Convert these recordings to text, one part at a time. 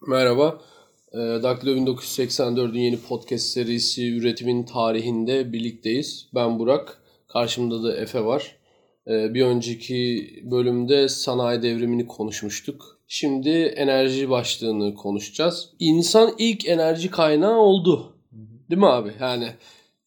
Merhaba. E, Daktilo 1984'ün yeni podcast serisi üretimin tarihinde birlikteyiz. Ben Burak. Karşımda da Efe var. E, bir önceki bölümde sanayi devrimini konuşmuştuk. Şimdi enerji başlığını konuşacağız. İnsan ilk enerji kaynağı oldu. Değil mi abi? Yani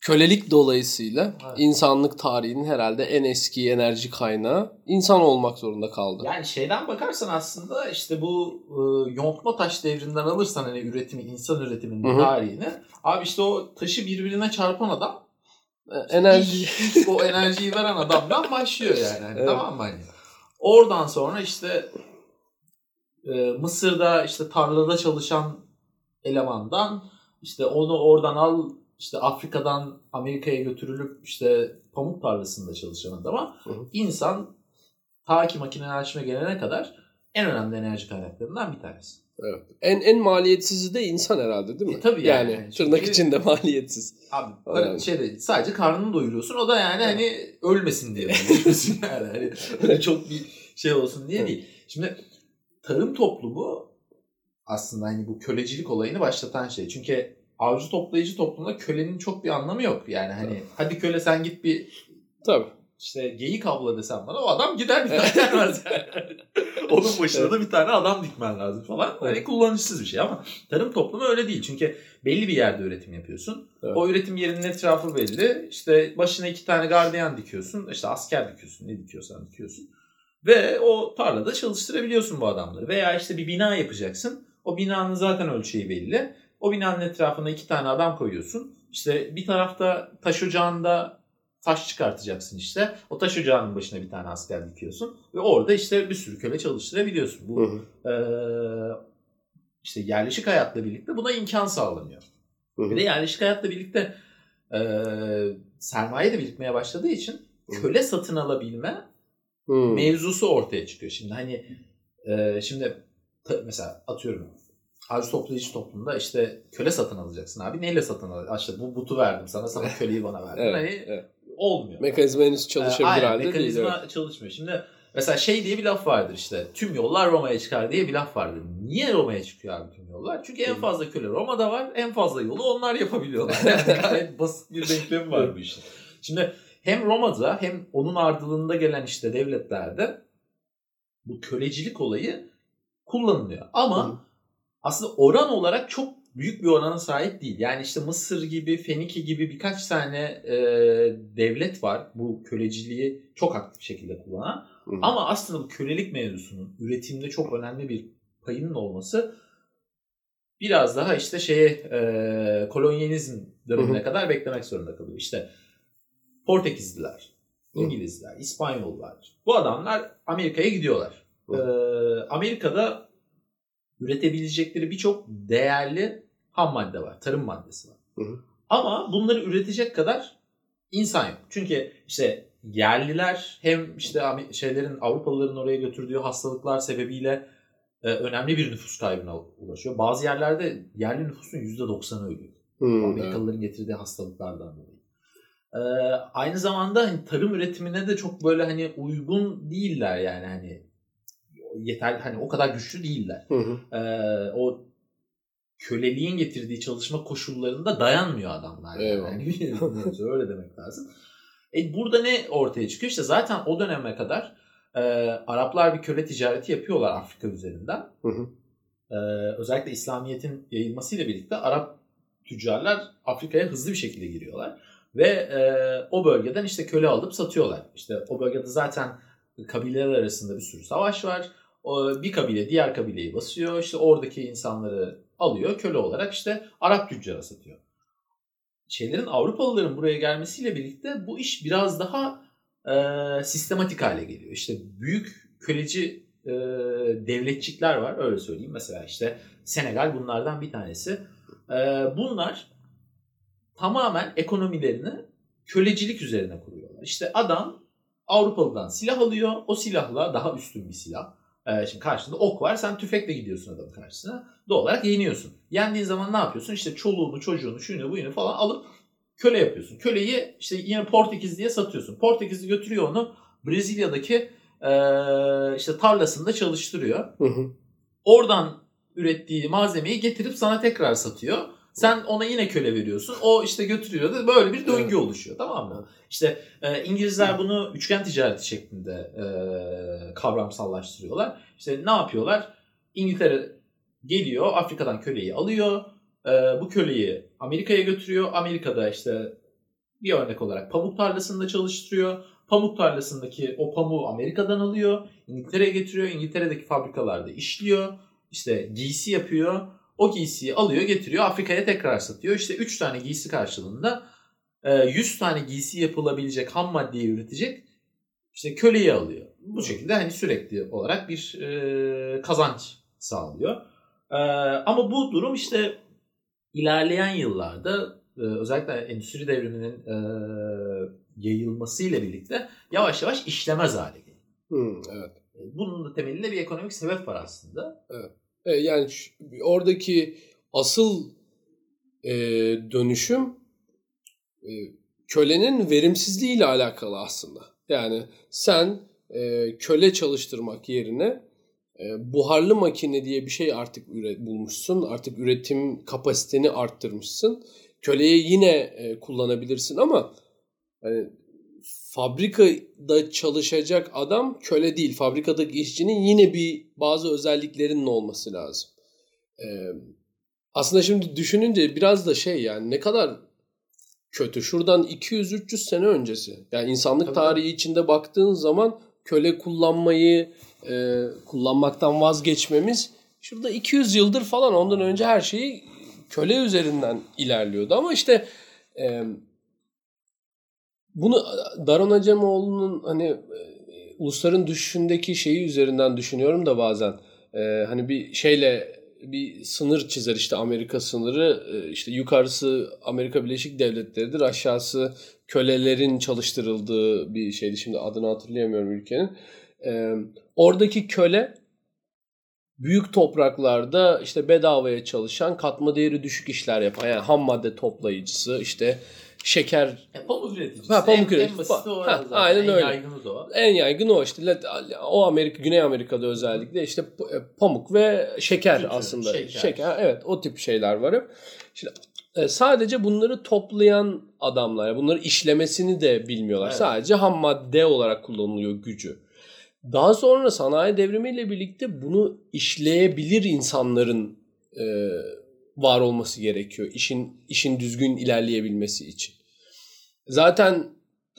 kölelik dolayısıyla evet. insanlık tarihinin herhalde en eski enerji kaynağı insan olmak zorunda kaldı. Yani şeyden bakarsan aslında işte bu e, yontma taş devrinden alırsan hani üretimi, insan üretiminin Hı-hı. tarihini abi işte o taşı birbirine çarpan adam e, enerji ilk, ilk o enerjiyi veren adamdan başlıyor yani. yani evet. Tamam mı hani? Oradan sonra işte e, Mısır'da işte tarlada çalışan elemandan işte onu oradan al işte Afrika'dan Amerika'ya götürülüp işte pamuk tarlasında çalışan adama hı hı. insan ta ki makinelerleşme gelene kadar en önemli enerji kaynaklarından bir tanesi. Evet. En en maliyetsizi de insan herhalde değil mi? E, tabii yani. yani tırnak çünkü, içinde maliyetsiz. Abi yani. şeyde sadece karnını doyuruyorsun. O da yani hani ölmesin diye. ölmesin yani. Hani çok bir şey olsun diye değil. Şimdi tarım toplumu aslında hani bu kölecilik olayını başlatan şey. Çünkü avcı toplayıcı toplumda kölenin çok bir anlamı yok. Yani hani Tabii. hadi köle sen git bir Tabii. işte geyik avla desem bana o adam gider bir tane yani. Onun başına da bir tane adam dikmen lazım falan. Hani kullanışsız bir şey ama tarım toplumu öyle değil. Çünkü belli bir yerde üretim yapıyorsun. Evet. O üretim yerinin etrafı belli. İşte başına iki tane gardiyan dikiyorsun. İşte asker dikiyorsun. Ne dikiyorsan dikiyorsun. Ve o tarlada çalıştırabiliyorsun bu adamları. Veya işte bir bina yapacaksın. O binanın zaten ölçeği belli. O binanın etrafına iki tane adam koyuyorsun. İşte bir tarafta taş ocağında taş çıkartacaksın işte. O taş ocağının başına bir tane asker dikiyorsun. Ve orada işte bir sürü köle çalıştırabiliyorsun. Bu hı hı. E, işte yerleşik hayatla birlikte buna imkan sağlanıyor. Hı hı. Bir de yerleşik hayatla birlikte e, sermaye de birikmeye başladığı için köle satın alabilme hı. mevzusu ortaya çıkıyor. Şimdi hani e, şimdi mesela atıyorum avcı toplayıcı toplumda işte köle satın alacaksın abi. Neyle satın alacaksın? İşte bu butu verdim sana, sana köleyi bana verdim. evet, hani evet. olmuyor. Mekanizma henüz çalışabilir ee, halde mekanizma değil. Evet. çalışmıyor. Şimdi mesela şey diye bir laf vardır işte. Tüm yollar Roma'ya çıkar diye bir laf vardır. Niye Roma'ya çıkıyor abi tüm yollar? Çünkü en fazla köle Roma'da var. En fazla yolu onlar yapabiliyorlar. Yani gayet basit bir denklem var bu işte. Şimdi hem Roma'da hem onun ardılığında gelen işte devletlerde bu kölecilik olayı kullanılıyor. Ama Hı aslında oran olarak çok büyük bir orana sahip değil. Yani işte Mısır gibi, Fenike gibi birkaç tane e, devlet var bu köleciliği çok aktif şekilde kullanan. Hı. Ama aslında bu kölelik mevzusunun üretimde çok önemli bir payının olması biraz daha işte şeye e, kolonyalizm dönemine Hı. kadar beklemek zorunda kalıyor. İşte Portekizliler, İngilizler, Hı. İspanyollar bu adamlar Amerika'ya gidiyorlar. Hı. E, Amerika'da üretebilecekleri birçok değerli ham madde var. Tarım maddesi var. Hı hı. Ama bunları üretecek kadar insan yok. Çünkü işte yerliler hem işte şeylerin Avrupalıların oraya götürdüğü hastalıklar sebebiyle e, önemli bir nüfus kaybına ulaşıyor. Bazı yerlerde yerli nüfusun %90'ı ölüyor. Hmm, Amerikalıların getirdiği hastalıklardan dolayı. Ee, aynı zamanda hani tarım üretimine de çok böyle hani uygun değiller yani hani yeterli hani o kadar güçlü değiller. Hı hı. Ee, o köleliğin getirdiği çalışma koşullarında dayanmıyor adamlar. Yani. öyle demek lazım. E burada ne ortaya çıkıyor? İşte zaten o döneme kadar e, Araplar bir köle ticareti yapıyorlar Afrika üzerinden. Hı hı. E, özellikle İslamiyet'in yayılmasıyla birlikte Arap tüccarlar Afrika'ya hızlı bir şekilde giriyorlar. Ve e, o bölgeden işte köle alıp satıyorlar. İşte o bölgede zaten kabileler arasında bir sürü savaş var bir kabile diğer kabileyi basıyor. İşte oradaki insanları alıyor köle olarak işte Arap tüccara satıyor. Şeylerin Avrupalıların buraya gelmesiyle birlikte bu iş biraz daha e, sistematik hale geliyor. İşte büyük köleci e, devletçikler var öyle söyleyeyim. Mesela işte Senegal bunlardan bir tanesi. E, bunlar tamamen ekonomilerini kölecilik üzerine kuruyorlar. İşte adam Avrupalı'dan silah alıyor. O silahla daha üstün bir silah ee, şimdi karşında ok var. Sen tüfekle gidiyorsun adamın karşısına. Doğal olarak yeniyorsun. Yendiğin zaman ne yapıyorsun? İşte çoluğunu, çocuğunu, şunu, buyunu falan alıp köle yapıyorsun. Köleyi işte yine Portekiz diye satıyorsun. Portekizli götürüyor onu Brezilya'daki e, işte tarlasında çalıştırıyor. Hı hı. Oradan ürettiği malzemeyi getirip sana tekrar satıyor. Sen ona yine köle veriyorsun. O işte götürüyor da böyle bir döngü Evet. oluşuyor tamam mı? İşte e, İngilizler bunu üçgen ticareti şeklinde e, kavramsallaştırıyorlar. İşte ne yapıyorlar? İngiltere geliyor Afrika'dan köleyi alıyor. E, bu köleyi Amerika'ya götürüyor. Amerika'da işte bir örnek olarak pamuk tarlasında çalıştırıyor. Pamuk tarlasındaki o pamuğu Amerika'dan alıyor. İngiltere'ye getiriyor. İngiltere'deki fabrikalarda işliyor. İşte giysi yapıyor. O giysiyi alıyor getiriyor Afrika'ya tekrar satıyor. İşte 3 tane giysi karşılığında e, 100 tane giysi yapılabilecek ham maddeyi üretecek işte köleyi alıyor. Bu şekilde hani sürekli olarak bir e, kazanç sağlıyor. E, ama bu durum işte ilerleyen yıllarda e, özellikle endüstri devriminin e, yayılmasıyla birlikte yavaş yavaş işlemez hale geliyor. Hı, evet. E, Bunun da temelinde bir ekonomik sebep var aslında. E, yani oradaki asıl e, dönüşüm e, kölenin verimsizliğiyle alakalı aslında. Yani sen e, köle çalıştırmak yerine e, buharlı makine diye bir şey artık üre- bulmuşsun. Artık üretim kapasiteni arttırmışsın. Köleyi yine e, kullanabilirsin ama hani fabrikada çalışacak adam köle değil. Fabrikadaki işçinin yine bir bazı özelliklerinin olması lazım. Ee, aslında şimdi düşününce biraz da şey yani ne kadar kötü. Şuradan 200-300 sene öncesi. Yani insanlık Tabii. tarihi içinde baktığın zaman köle kullanmayı e, kullanmaktan vazgeçmemiz şurada 200 yıldır falan ondan önce her şeyi köle üzerinden ilerliyordu. Ama işte e, bunu Daron Acemoğlu'nun hani e, ulusların düşüşündeki şeyi üzerinden düşünüyorum da bazen. E, hani bir şeyle bir sınır çizer işte Amerika sınırı e, işte yukarısı Amerika Birleşik Devletleri'dir aşağısı kölelerin çalıştırıldığı bir şeydi şimdi adını hatırlayamıyorum ülkenin. E, oradaki köle büyük topraklarda işte bedavaya çalışan katma değeri düşük işler yapan yani ham madde toplayıcısı işte şeker E, pamuk üreticisi. Ha, pamuk en, en üreticisi. basiti o Ha, zaten. aynen en öyle. yaygınız o. en yaygın o işte o Amerika Güney Amerika'da özellikle işte e, pamuk ve şeker Kültür, aslında şeker. şeker. evet o tip şeyler var hep. Şimdi e, sadece bunları toplayan adamlar bunları işlemesini de bilmiyorlar. Evet. Sadece ham madde olarak kullanılıyor gücü. Daha sonra sanayi devrimiyle birlikte bunu işleyebilir insanların e, var olması gerekiyor. İşin işin düzgün ilerleyebilmesi için. Zaten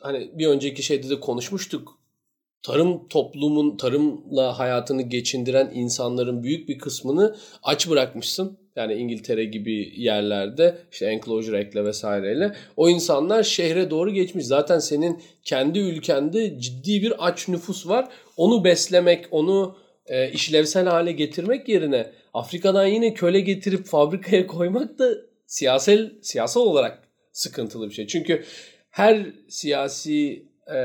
hani bir önceki şeyde de konuşmuştuk. Tarım toplumun tarımla hayatını geçindiren insanların büyük bir kısmını aç bırakmışsın. Yani İngiltere gibi yerlerde işte enclosure ekle vesaireyle o insanlar şehre doğru geçmiş. Zaten senin kendi ülkende ciddi bir aç nüfus var. Onu beslemek, onu e, işlevsel hale getirmek yerine Afrika'dan yine köle getirip fabrikaya koymak da siyasal siyasal olarak sıkıntılı bir şey. Çünkü her siyasi e,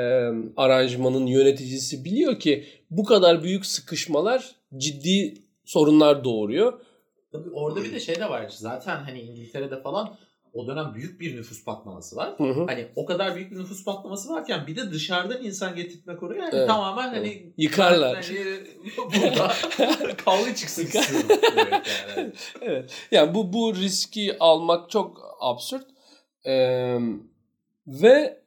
aranjmanın yöneticisi biliyor ki bu kadar büyük sıkışmalar ciddi sorunlar doğuruyor. Tabii orada bir de şey de var. Zaten hani İngiltere'de falan o dönem büyük bir nüfus patlaması var. Hı hı. Hani o kadar büyük bir nüfus patlaması varken bir de dışarıdan insan getirtmek oraya yani Evet. tamamen hani Yıkarlar. Hani burada kavga çıksın. Evet, yani. evet. Yani bu bu riski almak çok absürt. Ee, ve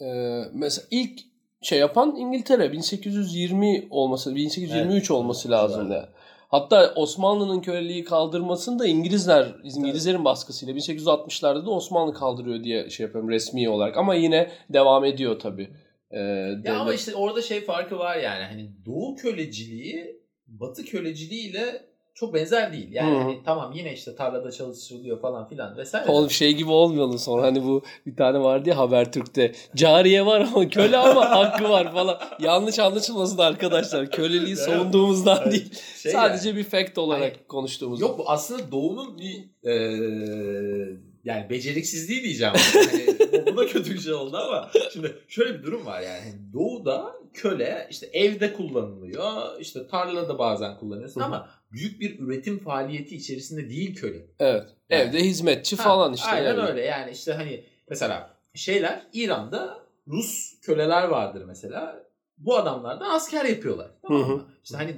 e, mesela ilk şey yapan İngiltere 1820 olması 1823 Evet. olması lazım yani. Hatta Osmanlı'nın köleliği kaldırmasını da İngilizler İngilizlerin baskısıyla 1860'larda da Osmanlı kaldırıyor diye şey yapıyorum resmi olarak ama yine devam ediyor tabii. Ee, Ya ama işte orada şey farkı var yani hani Doğu köleciliği Batı köleciliğiyle çok benzer değil. Yani Hı. hani tamam yine işte tarlada çalıştırılıyor falan filan vesaire. Oğlum şey gibi olmayalım sonra hani bu bir tane vardı ya Habertürk'te. Cariye var ama köle ama hakkı var falan. Yanlış anlaşılmasın arkadaşlar. Köleliği savunduğumuzdan Evet. değil. Şey Sadece yani. bir fact olarak Hani- konuştuğumuz. Yok bu aslında Doğu'nun bir eee, yani beceriksizliği diyeceğim. Hani, bu- da kötü bir şey oldu ama şimdi şöyle bir durum var yani. Doğu'da köle işte evde kullanılıyor. işte tarlada bazen kullanıyorsun hı. ama büyük bir üretim faaliyeti içerisinde değil köle. Evet. Yani- Evde hizmetçi Ha, falan işte. Aynen yani. öyle yani işte hani mesela şeyler İran'da Rus köleler vardır mesela. Bu adamlardan asker yapıyorlar. Tamam Hı hı. mı? İşte hani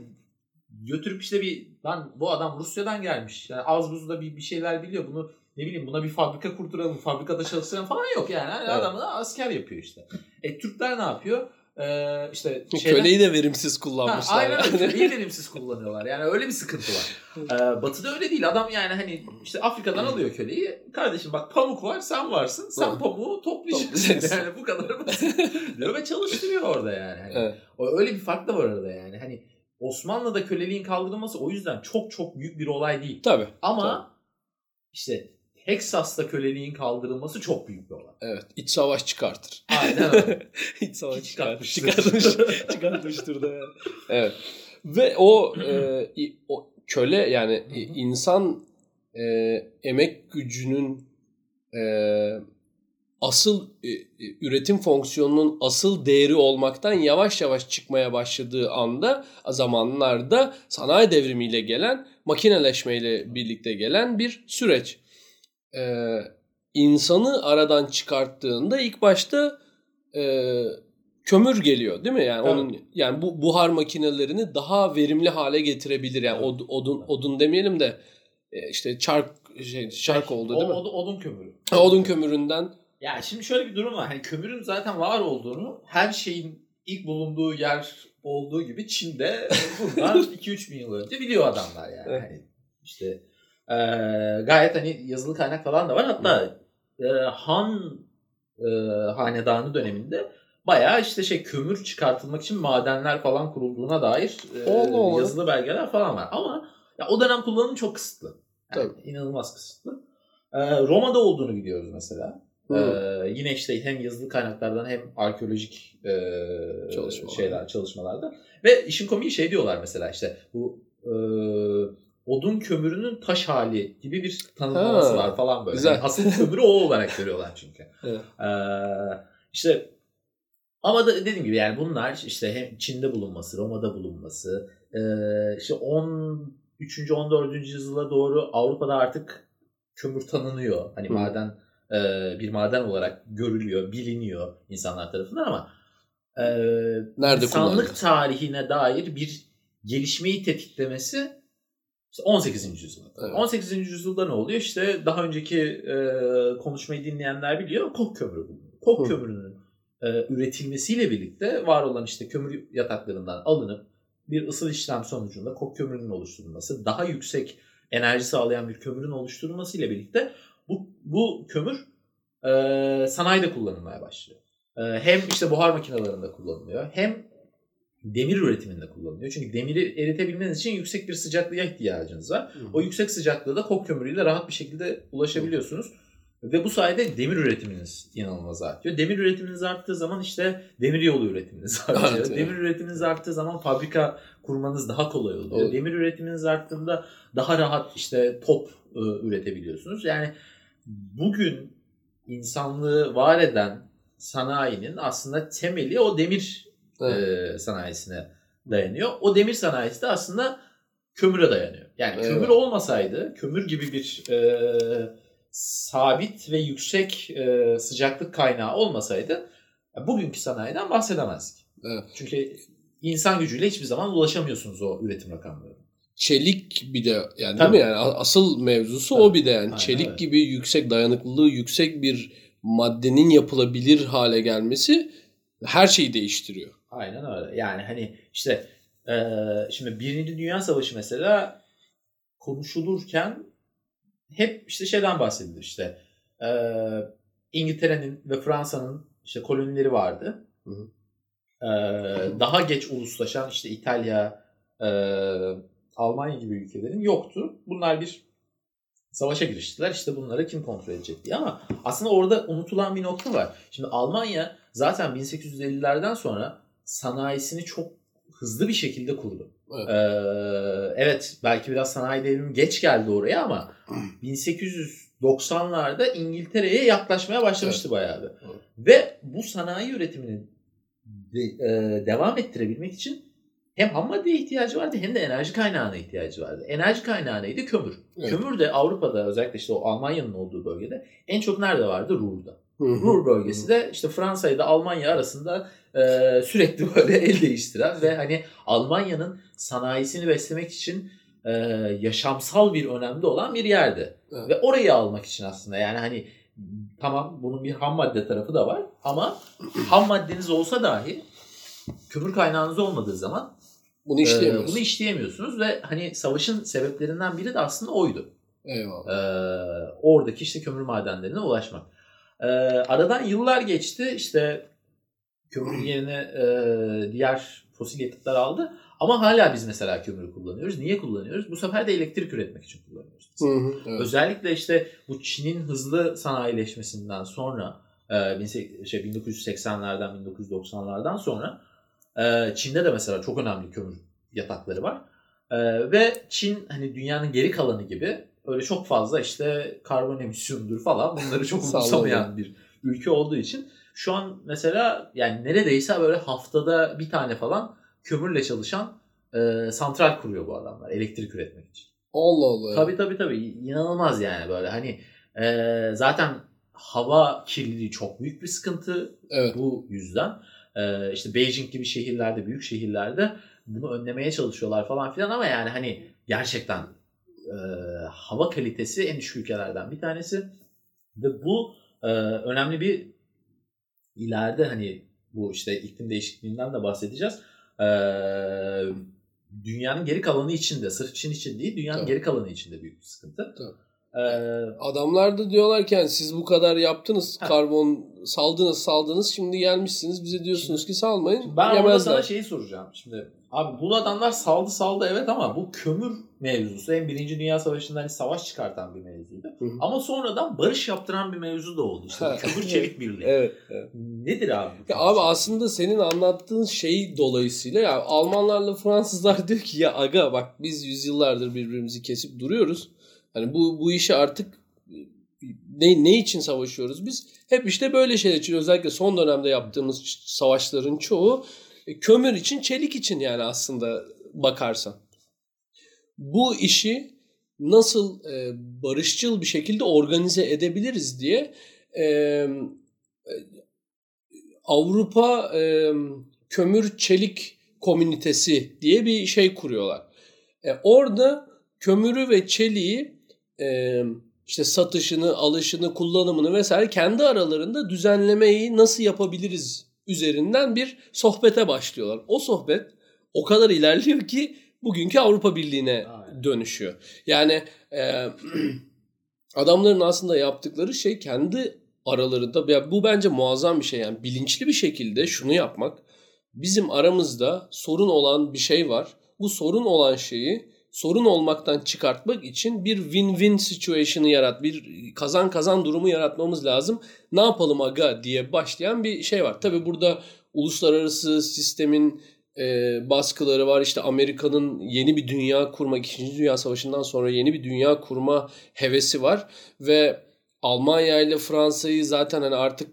götürüp işte bir lan bu adam Rusya'dan gelmiş. Yani az buzda bir, bir şeyler biliyor. Bunu ne bileyim buna bir fabrika kurduralım, fabrikada çalıştıralım falan yok yani. yani Evet. Adam da asker yapıyor işte. E Türkler ne yapıyor? Ee, işte Köleyi de verimsiz Ha, kullanmışlar. aynen öyle. yani. Köleyi verimsiz kullanıyorlar. Yani öyle bir sıkıntı var. Ee, batı'da öyle değil. Adam yani hani işte Afrika'dan alıyor köleyi. Kardeşim bak pamuk var sen varsın. Sen pamuğu toplayacaksın. Yani bu kadar basit. ve çalıştırıyor orada yani. Hani Evet. o- Öyle bir fark da var arada yani. Hani Osmanlı'da köleliğin kaldırılması o yüzden çok çok büyük bir olay değil. Tabii. Ama işte Texas'ta köleliğin kaldırılması çok büyük bir olay. Evet. İç savaş çıkartır. Aynen öyle. İç savaş çıkartmıştır. Çıkartmış, çıkartmıştır da. Evet. Ve o, e, o köle yani insan e, emek gücünün e, asıl e, e, üretim fonksiyonunun asıl değeri olmaktan yavaş yavaş çıkmaya başladığı anda zamanlarda sanayi devrimiyle gelen makineleşmeyle birlikte gelen bir süreç. E, insanı aradan çıkarttığında ilk başta e, kömür geliyor değil mi? Yani Evet. onun yani bu buhar makinelerini daha verimli hale getirebilir. Yani od- odun odun demeyelim de e, işte çark şey çark oldu değil o, mi? odun kömürü. Odun kömüründen Ya şimdi şöyle bir durum var. Hani kömürün zaten var olduğunu her şeyin ilk bulunduğu yer olduğu gibi Çin'de bundan 2-3 bin yıl önce biliyor adamlar yani. Evet. Hani işte e, gayet hani yazılı kaynak falan da var. Hatta e, Han e, hanedanı döneminde bayağı işte şey kömür çıkartılmak için madenler falan kurulduğuna dair e, Allah Allah. yazılı belgeler falan var. Ama ya o dönem kullanım çok kısıtlı. Yani Tabii. inanılmaz kısıtlı. E, Roma'da olduğunu biliyoruz mesela. Hı. Ee, yine işte hem yazılı kaynaklardan hem arkeolojik e, Çalışmalar. şeyler çalışmalarda ve işin komiği şey diyorlar mesela işte bu e, odun kömürünün taş hali gibi bir tanımlaması Ha, var falan böyle. güzel. Yani asıl kömürü o olarak görüyorlar çünkü. Evet. Ee, işte ama da dediğim gibi yani bunlar işte hem Çin'de bulunması, Roma'da bulunması, e, işte 13. 14. yüzyıla doğru Avrupa'da artık kömür tanınıyor. Hani Hı. maden e, bir maden olarak görülüyor, biliniyor insanlar tarafından ama e, nerede insanlık kullanılıyor? tarihine dair bir gelişmeyi tetiklemesi işte 18. yüzyılda. Evet. 18. yüzyılda ne oluyor? İşte daha önceki e, konuşmayı dinleyenler biliyor. Kok kömürü bulunuyor. Kok Hı. kömürünün e, üretilmesiyle birlikte var olan işte kömür yataklarından alınıp bir ısıl işlem sonucunda kok kömürünün oluşturulması, daha yüksek enerji sağlayan bir kömürün oluşturulmasıyla birlikte bu, bu kömür e, sanayide kullanılmaya başlıyor. E, hem işte buhar makinelerinde kullanılıyor hem demir üretiminde kullanılıyor. Çünkü demiri eritebilmeniz için yüksek bir sıcaklığa ihtiyacınız var. O yüksek sıcaklığa da kok kömürüyle rahat bir şekilde ulaşabiliyorsunuz. Ve bu sayede demir üretiminiz inanılmaz artıyor. Demir üretiminiz arttığı zaman işte demir yolu üretiminiz artıyor. Evet, evet. demir üretiminiz arttığı zaman fabrika kurmanız daha kolay oluyor. Evet. Demir üretiminiz arttığında daha rahat işte top e, üretebiliyorsunuz. Yani bugün insanlığı var eden sanayinin aslında temeli o demir Evet. e, sanayisine dayanıyor. O demir sanayisi de aslında kömüre dayanıyor. Yani Evet. kömür olmasaydı, kömür gibi bir e, sabit ve yüksek e, sıcaklık kaynağı olmasaydı e, bugünkü sanayiden bahsedemezdik. Evet. Çünkü insan gücüyle hiçbir zaman ulaşamıyorsunuz o üretim rakamlarına. Çelik bir de yani Tabii. değil mi yani asıl mevzusu Tabii. o bir de yani Aynen çelik öyle. gibi yüksek dayanıklılığı yüksek bir maddenin yapılabilir hale gelmesi her şeyi değiştiriyor. Aynen öyle. Yani hani işte e, şimdi Birinci Dünya Savaşı mesela konuşulurken hep işte şeyden bahsedilir işte e, İngiltere'nin ve Fransa'nın işte kolonileri vardı. Hı hı. E, daha geç uluslaşan işte İtalya, e, Almanya gibi ülkelerin yoktu. Bunlar bir savaşa giriştiler. İşte bunları kim kontrol edecek diye ama aslında orada unutulan bir nokta var. Şimdi Almanya zaten 1850'lerden sonra sanayisini çok hızlı bir şekilde kurdu. Evet. Ee, evet belki biraz sanayi devrimi geç geldi oraya ama 1890'larda İngiltere'ye yaklaşmaya başlamıştı bayağı bir. Evet. Ve bu sanayi üretimini de- e, devam ettirebilmek için hem ham maddeye ihtiyacı vardı hem de enerji kaynağına ihtiyacı vardı. Enerji kaynağı neydi? Kömür. Evet. Kömür de Avrupa'da özellikle işte o Almanya'nın olduğu bölgede en çok nerede vardı? Ruhr'da. Ruhr bölgesi de işte Fransa ile Almanya arasında e, sürekli böyle el değiştiren ve hani Almanya'nın sanayisini beslemek için e, yaşamsal bir önemli olan bir yerdi. Evet. Ve orayı almak için aslında yani hani tamam bunun bir ham madde tarafı da var ama ham maddeniz olsa dahi kömür kaynağınız olmadığı zaman Bunu e, işleyemiyoruz. bunu işleyemiyorsunuz ve hani savaşın sebeplerinden biri de aslında oydu. Eyvallah. Ee, oradaki işte kömür madenlerine ulaşmak. Ee, aradan yıllar geçti işte kömür yerine e, diğer fosil yakıtlar aldı. Ama hala biz mesela kömürü kullanıyoruz. Niye kullanıyoruz? Bu sefer de elektrik üretmek için kullanıyoruz. Hı hı, evet. Özellikle işte bu Çin'in hızlı sanayileşmesinden sonra e, 18 şey, 1980'lerden 1990'lardan sonra e, Çin'de de mesela çok önemli kömür yatakları var. E, ve Çin hani dünyanın geri kalanı gibi öyle çok fazla işte karbon emisyondur falan bunları çok umursamayan bir ülke olduğu için şu an mesela yani neredeyse böyle haftada bir tane falan kömürle çalışan e, santral kuruyor bu adamlar elektrik üretmek için. Allah Allah. Tabii tabii tabii. İnanılmaz yani böyle hani e, zaten hava kirliliği çok büyük bir sıkıntı Evet. bu yüzden. E, işte Beijing gibi şehirlerde, büyük şehirlerde bunu önlemeye çalışıyorlar falan filan ama yani hani gerçekten e, hava kalitesi en düşük ülkelerden bir tanesi. Ve bu e, önemli bir ileride hani bu işte iklim değişikliğinden de bahsedeceğiz. E, dünyanın geri kalanı için de sırf Çin için değil dünyanın Tabii. geri kalanı için de büyük bir sıkıntı. Tabii. E, Adamlar da diyorlarken siz bu kadar yaptınız. Ha. Karbon saldınız saldınız. Şimdi gelmişsiniz bize diyorsunuz ki salmayın. ben orada Yemezler. sana şeyi soracağım. Şimdi abi bu adamlar saldı saldı evet ama bu kömür mevzusu hem Birinci Dünya Savaşı'nda hani savaş çıkartan bir mevzuydu. Hı hı. Ama sonradan barış yaptıran bir mevzu da oldu. İşte kömür çelik birliği. Evet. evet. Nedir abi? Ya abi aslında senin anlattığın şey dolayısıyla ya Almanlarla Fransızlar diyor ki ya aga bak biz yüzyıllardır birbirimizi kesip duruyoruz. Hani bu bu işi artık ne ne için savaşıyoruz biz? Hep işte böyle şeyler için özellikle son dönemde yaptığımız savaşların çoğu e, kömür için, çelik için yani aslında bakarsan. Bu işi nasıl e, barışçıl bir şekilde organize edebiliriz diye e, e, Avrupa e, Kömür Çelik Komünitesi diye bir şey kuruyorlar. E, orada kömürü ve çeliği e, işte satışını, alışını, kullanımını vesaire kendi aralarında düzenlemeyi nasıl yapabiliriz üzerinden bir sohbete başlıyorlar. O sohbet o kadar ilerliyor ki bugünkü Avrupa Birliği'ne Aynen. dönüşüyor. Yani e, adamların aslında yaptıkları şey kendi aralarında ya bu bence muazzam bir şey yani bilinçli bir şekilde şunu yapmak. Bizim aramızda sorun olan bir şey var. Bu sorun olan şeyi sorun olmaktan çıkartmak için bir win-win situation'ı yarat, bir kazan kazan durumu yaratmamız lazım. Ne yapalım aga diye başlayan bir şey var. Tabi burada uluslararası sistemin e, baskıları var. İşte Amerika'nın yeni bir dünya kurma, 2. Dünya Savaşı'ndan sonra yeni bir dünya kurma hevesi var. Ve Almanya ile Fransa'yı zaten hani artık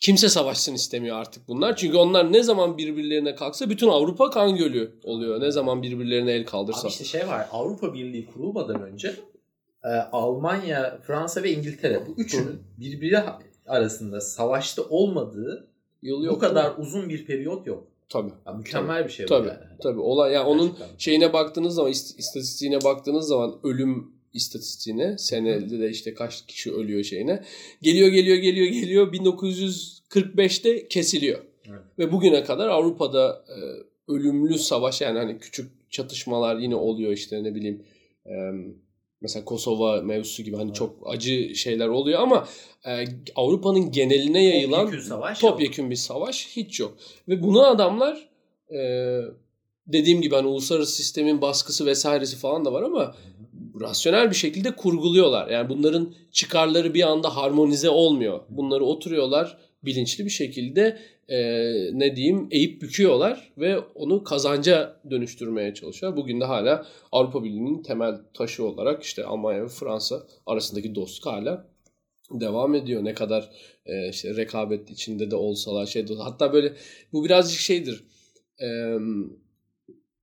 kimse savaşsın istemiyor artık bunlar. Çünkü onlar ne zaman birbirlerine kalksa bütün Avrupa kan gölü oluyor. Ne zaman birbirlerine el kaldırsa. Abi işte şey var Avrupa Birliği kurulmadan önce e, Almanya, Fransa ve İngiltere bu üçünün birbiri arasında savaşta olmadığı Yıl bu yok. kadar uzun bir periyot yok. Tabii. Ya mükemmel bir şey bu Tabii. yani. Tabii. Olay yani onun Gerçekten. şeyine baktığınız zaman ist- istatistiğine baktığınız zaman ölüm istatistiğine senede de işte kaç kişi ölüyor şeyine geliyor geliyor geliyor geliyor 1945'te kesiliyor. Evet. Ve bugüne kadar Avrupa'da e, ölümlü savaş yani hani küçük çatışmalar yine oluyor işte ne bileyim e, mesela Kosova mevzusu gibi hani Evet. çok acı şeyler oluyor ama e, Avrupa'nın geneline yayılan Topyekün savaş topyekün bir savaş hiç yok. Ve bunu adamlar e, dediğim gibi hani uluslararası sistemin baskısı vesairesi falan da var ama rasyonel bir şekilde kurguluyorlar. Yani bunların çıkarları bir anda harmonize olmuyor. Bunları oturuyorlar bilinçli bir şekilde e, ne diyeyim eğip büküyorlar ve onu kazanca dönüştürmeye çalışıyor. Bugün de hala Avrupa Birliği'nin temel taşı olarak işte Almanya ve Fransa arasındaki dostluk hala devam ediyor. Ne kadar e, işte rekabet içinde de olsalar şey hatta böyle bu birazcık şeydir. E,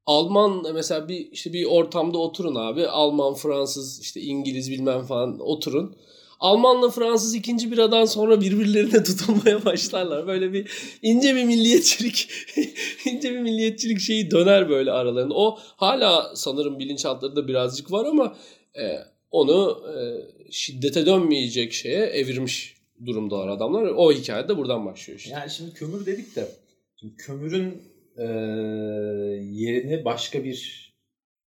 Alman mesela bir işte bir ortamda oturun abi. Alman, Fransız, işte İngiliz bilmem falan oturun. Almanla Fransız ikinci biradan sonra birbirlerine tutulmaya başlarlar. Böyle bir ince bir milliyetçilik ince bir milliyetçilik şeyi döner böyle aralarında. O hala sanırım bilinçaltlarında birazcık var ama e, onu e, şiddete dönmeyecek şeye evirmiş durumdalar adamlar. O hikaye de buradan başlıyor işte. Yani şimdi kömür dedik de şimdi kömürün e, yerini başka bir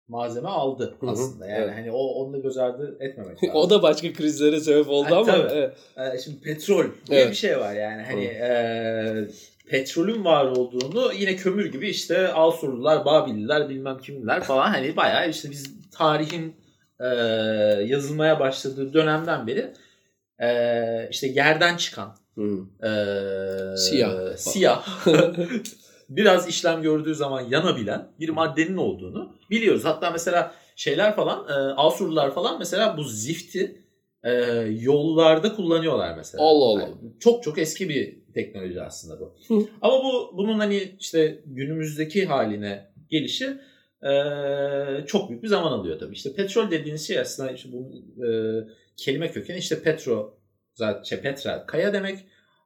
malzeme aldı aslında. Yani evet. hani o onu da göz ardı etmemek lazım. o da başka krizlere sebep oldu Ha, ama. tabii. evet. Ee, şimdi petrol diye Evet. bir şey var yani hani e, petrolün var olduğunu yine kömür gibi işte Asurlular, Babililer bilmem kimler falan hani bayağı işte biz tarihin e, yazılmaya başladığı dönemden beri e, işte yerden çıkan Hı. e, Siyah. siyah biraz işlem gördüğü zaman yanabilen bir maddenin olduğunu biliyoruz. Hatta mesela şeyler falan e, Asurlular falan mesela bu zifti e, yollarda kullanıyorlar mesela. Allah Allah. Yani çok çok eski bir teknoloji aslında bu. Hı. Ama bu bunun hani işte günümüzdeki haline gelişi e, çok büyük bir zaman alıyor tabii. İşte petrol dediğiniz şey aslında işte bu e, kelime kökeni işte petro zaten şey, petra kaya demek.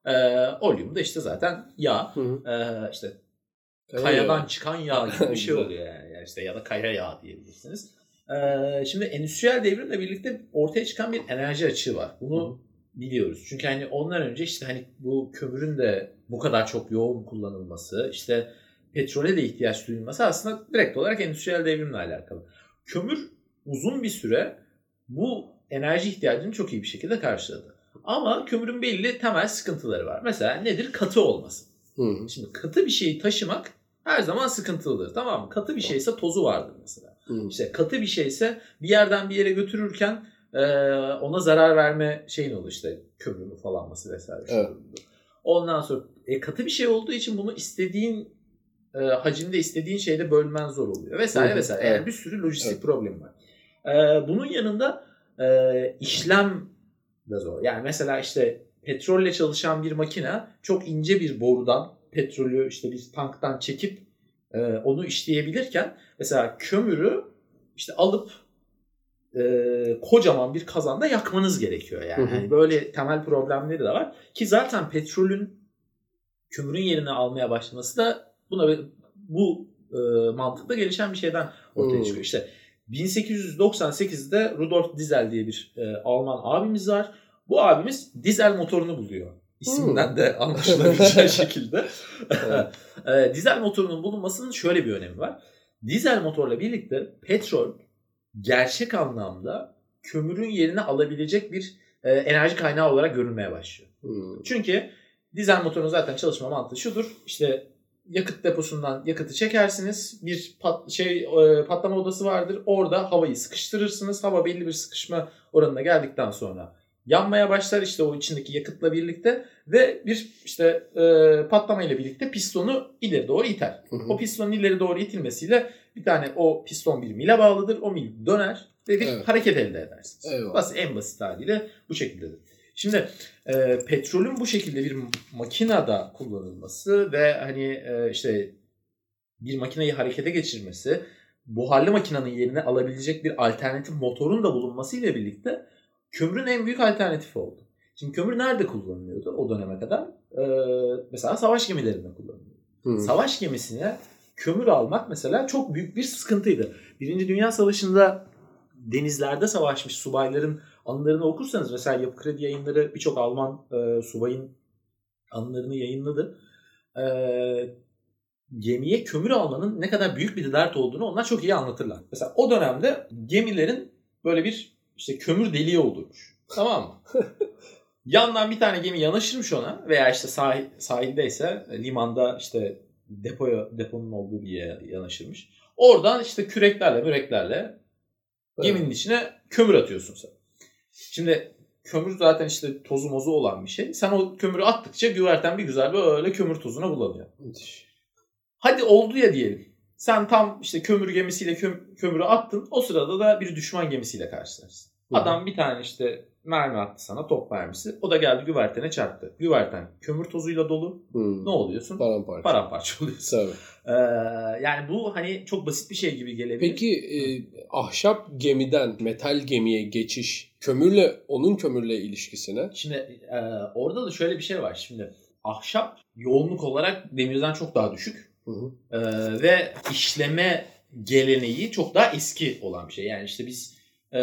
E, oleum da işte zaten yağ. Hı hı. E, işte Evet. kayadan çıkan yağ gibi bir şey oluyor yani. yani işte ya da kaya yağı diyebilirsiniz. Ee, şimdi endüstriyel devrimle birlikte ortaya çıkan bir enerji açığı var. Bunu biliyoruz. Çünkü hani ondan önce işte hani bu kömürün de bu kadar çok yoğun kullanılması, işte petrole de ihtiyaç duyulması aslında direkt olarak endüstriyel devrimle alakalı. Kömür uzun bir süre bu enerji ihtiyacını çok iyi bir şekilde karşıladı. Ama kömürün belli temel sıkıntıları var. Mesela nedir? Katı olması. Hı. Şimdi katı bir şeyi taşımak her zaman sıkıntılıdır. Tamam mı? Katı bir şeyse tozu vardır mesela. Hı. İşte katı bir şeyse bir yerden bir yere götürürken e, ona zarar verme şeyin olur işte kömürün falanması vesaire. Evet. Ondan sonra e, katı bir şey olduğu için bunu istediğin e, hacimde istediğin şeyde bölmen zor oluyor vesaire Hı vesaire. evet. Yani bir sürü lojistik Evet. problemi var. E, bunun yanında e, işlem de zor. Yani mesela işte petrolle çalışan bir makine çok ince bir borudan petrolü işte bir tanktan çekip e, onu işleyebilirken mesela kömürü işte alıp e, kocaman bir kazanda yakmanız gerekiyor yani. Hı hı. Hani böyle temel problemleri de var ki zaten petrolün kömürün yerini almaya başlaması da buna bu e, mantıkla gelişen bir şeyden ortaya Hmm. çıkıyor. İşte 1898'de Rudolf Diesel diye bir e, Alman abimiz var. Bu abimiz dizel motorunu buluyor. İsminden de anlaşılabileceği şekilde. e, dizel motorunun bulunmasının şöyle bir önemi var. Dizel motorla birlikte petrol gerçek anlamda kömürün yerini alabilecek bir e, enerji kaynağı olarak görülmeye başlıyor. Hı. Çünkü dizel motorun zaten çalışma mantığı şudur. İşte yakıt deposundan yakıtı çekersiniz. Bir pat, şey e, patlama odası vardır. Orada havayı sıkıştırırsınız. Hava belli bir sıkışma oranına geldikten sonra yanmaya başlar işte o içindeki yakıtla birlikte ve bir işte e, patlama ile birlikte pistonu ileri doğru iter. Hı hı. O pistonun ileri doğru itilmesiyle bir tane o piston bir mile bağlıdır. O mil döner ve bir Evet. hareket elde edersiniz. Eyvallah. Basit, en basit haliyle bu şekildedir. Şimdi e, petrolün bu şekilde bir makinede kullanılması ve hani e, işte bir makineyi harekete geçirmesi, buharlı makinenin yerine alabilecek bir alternatif motorun da bulunması ile birlikte kömürün en büyük alternatifi oldu. Şimdi kömür nerede kullanılıyordu o döneme kadar? E, mesela savaş gemilerinde kullanılıyordu. Hı. Savaş gemisine kömür almak mesela çok büyük bir sıkıntıydı. Birinci Dünya Savaşı'nda denizlerde savaşmış subayların anılarını okursanız mesela Yapı Kredi yayınları birçok Alman e, subayın anılarını yayınladı. E, gemiye kömür almanın ne kadar büyük bir dert olduğunu onlar çok iyi anlatırlar. Mesela o dönemde gemilerin böyle bir işte kömür deliği olurmuş. Tamam mı? Yandan bir tane gemi yanaşırmış ona veya işte sahil, sahildeyse limanda işte depoya deponun olduğu bir yere yanaşırmış. Oradan işte küreklerle müreklerle geminin içine kömür atıyorsun sen. Şimdi kömür zaten işte tozu mozu olan bir şey. Sen o kömürü attıkça güverten bir güzel böyle kömür tozuna bulanıyor. Müthiş. Hadi oldu ya diyelim. Sen tam işte kömür gemisiyle köm- kömürü attın. O sırada da bir düşman gemisiyle karşılaşsın. Hı. Adam bir tane işte mermi attı sana top mermisi. O da geldi güvertene çarptı. Güverten kömür tozuyla dolu. Hmm. Ne oluyorsun? Paramparça. Paramparça oluyorsun. Tabii. Ee, yani bu hani çok basit bir şey gibi gelebilir. Peki e, ahşap gemiden metal gemiye geçiş kömürle onun kömürle ilişkisine? Şimdi e, orada da şöyle bir şey var. Şimdi ahşap yoğunluk olarak demirden çok daha düşük. Hı hı. Ee, ve işleme geleneği çok daha eski olan bir şey. Yani işte biz e,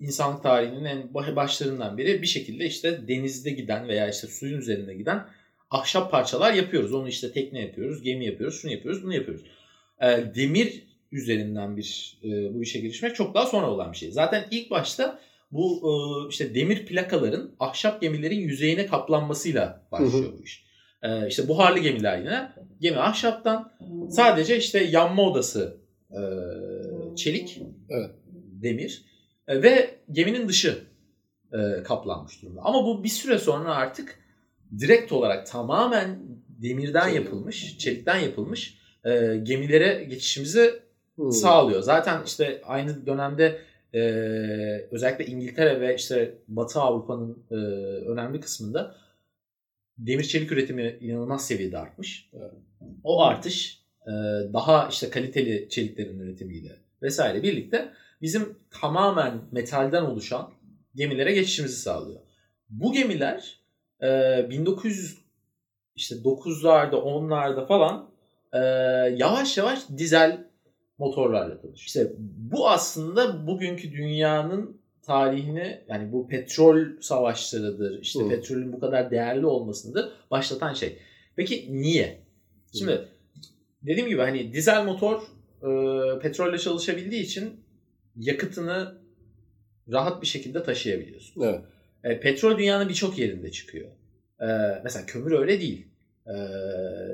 insanlık tarihinin en baş- başlarından beri bir şekilde işte denizde giden veya işte suyun üzerinde giden ahşap parçalar yapıyoruz. Onu işte tekne yapıyoruz, gemi yapıyoruz, şunu yapıyoruz, bunu yapıyoruz. Ee, demir üzerinden bir e, bu işe girişmek çok daha sonra olan bir şey. Zaten ilk başta bu e, işte demir plakaların ahşap gemilerin yüzeyine kaplanmasıyla başlıyor bu iş. Ee, işte buharlı gemiler yine gemi ahşaptan sadece işte yanma odası e, çelik, Evet. demir e, ve geminin dışı e, kaplanmış durumda. Ama bu bir süre sonra artık direkt olarak tamamen demirden Çelik. yapılmış, çelikten yapılmış e, gemilere geçişimizi Hmm. sağlıyor. Zaten işte aynı dönemde e, özellikle İngiltere ve işte Batı Avrupa'nın e, önemli kısmında demir çelik üretimi inanılmaz seviyede artmış. Evet. O artış e, daha işte kaliteli çeliklerin üretimiyle vesaire birlikte bizim tamamen metalden oluşan gemilere geçişimizi sağlıyor. Bu gemiler e, 1900 işte 9'larda 10'larda falan e, yavaş yavaş dizel motorlarla tanışıyor. İşte bu aslında bugünkü dünyanın tarihini yani bu petrol savaşlarıdır, işte Hı. petrolün bu kadar değerli olmasıdır başlatan şey. Peki niye? Şimdi dediğim gibi hani dizel motor e, petrolle çalışabildiği için yakıtını rahat bir şekilde taşıyabiliyorsun. Evet. E, petrol dünyanın birçok yerinde çıkıyor. E, mesela kömür öyle değil. E,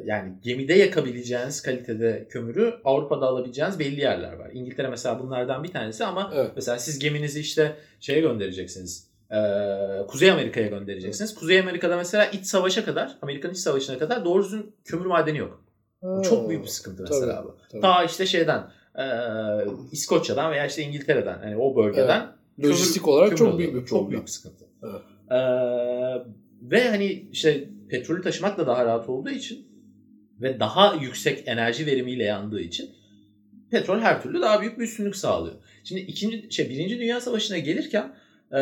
yani gemide yakabileceğiniz kalitede kömürü Avrupa'da alabileceğiniz belli yerler var. İngiltere mesela bunlardan bir tanesi ama Evet. mesela siz geminizi işte şeye göndereceksiniz. e, Kuzey Amerika'ya göndereceksiniz. Kuzey Amerika'da mesela iç savaşa kadar, Amerikan iç savaşına kadar doğru düzgün kömür madeni yok. Bu çok büyük bir sıkıntı mesela bu. Tabii. Ta işte şeyden, e, İskoçya'dan veya işte İngiltere'den, hani o bölgeden Lojistik kömür- olarak kömür çok alıyor. büyük bir Çok problem. büyük bir sıkıntı. Evet. Ee, ve hani işte petrolü taşımak da daha rahat olduğu için ve daha yüksek enerji verimiyle yandığı için petrol her türlü daha büyük bir üstünlük sağlıyor. Şimdi ikinci şey birinci Dünya Savaşı'na gelirken e,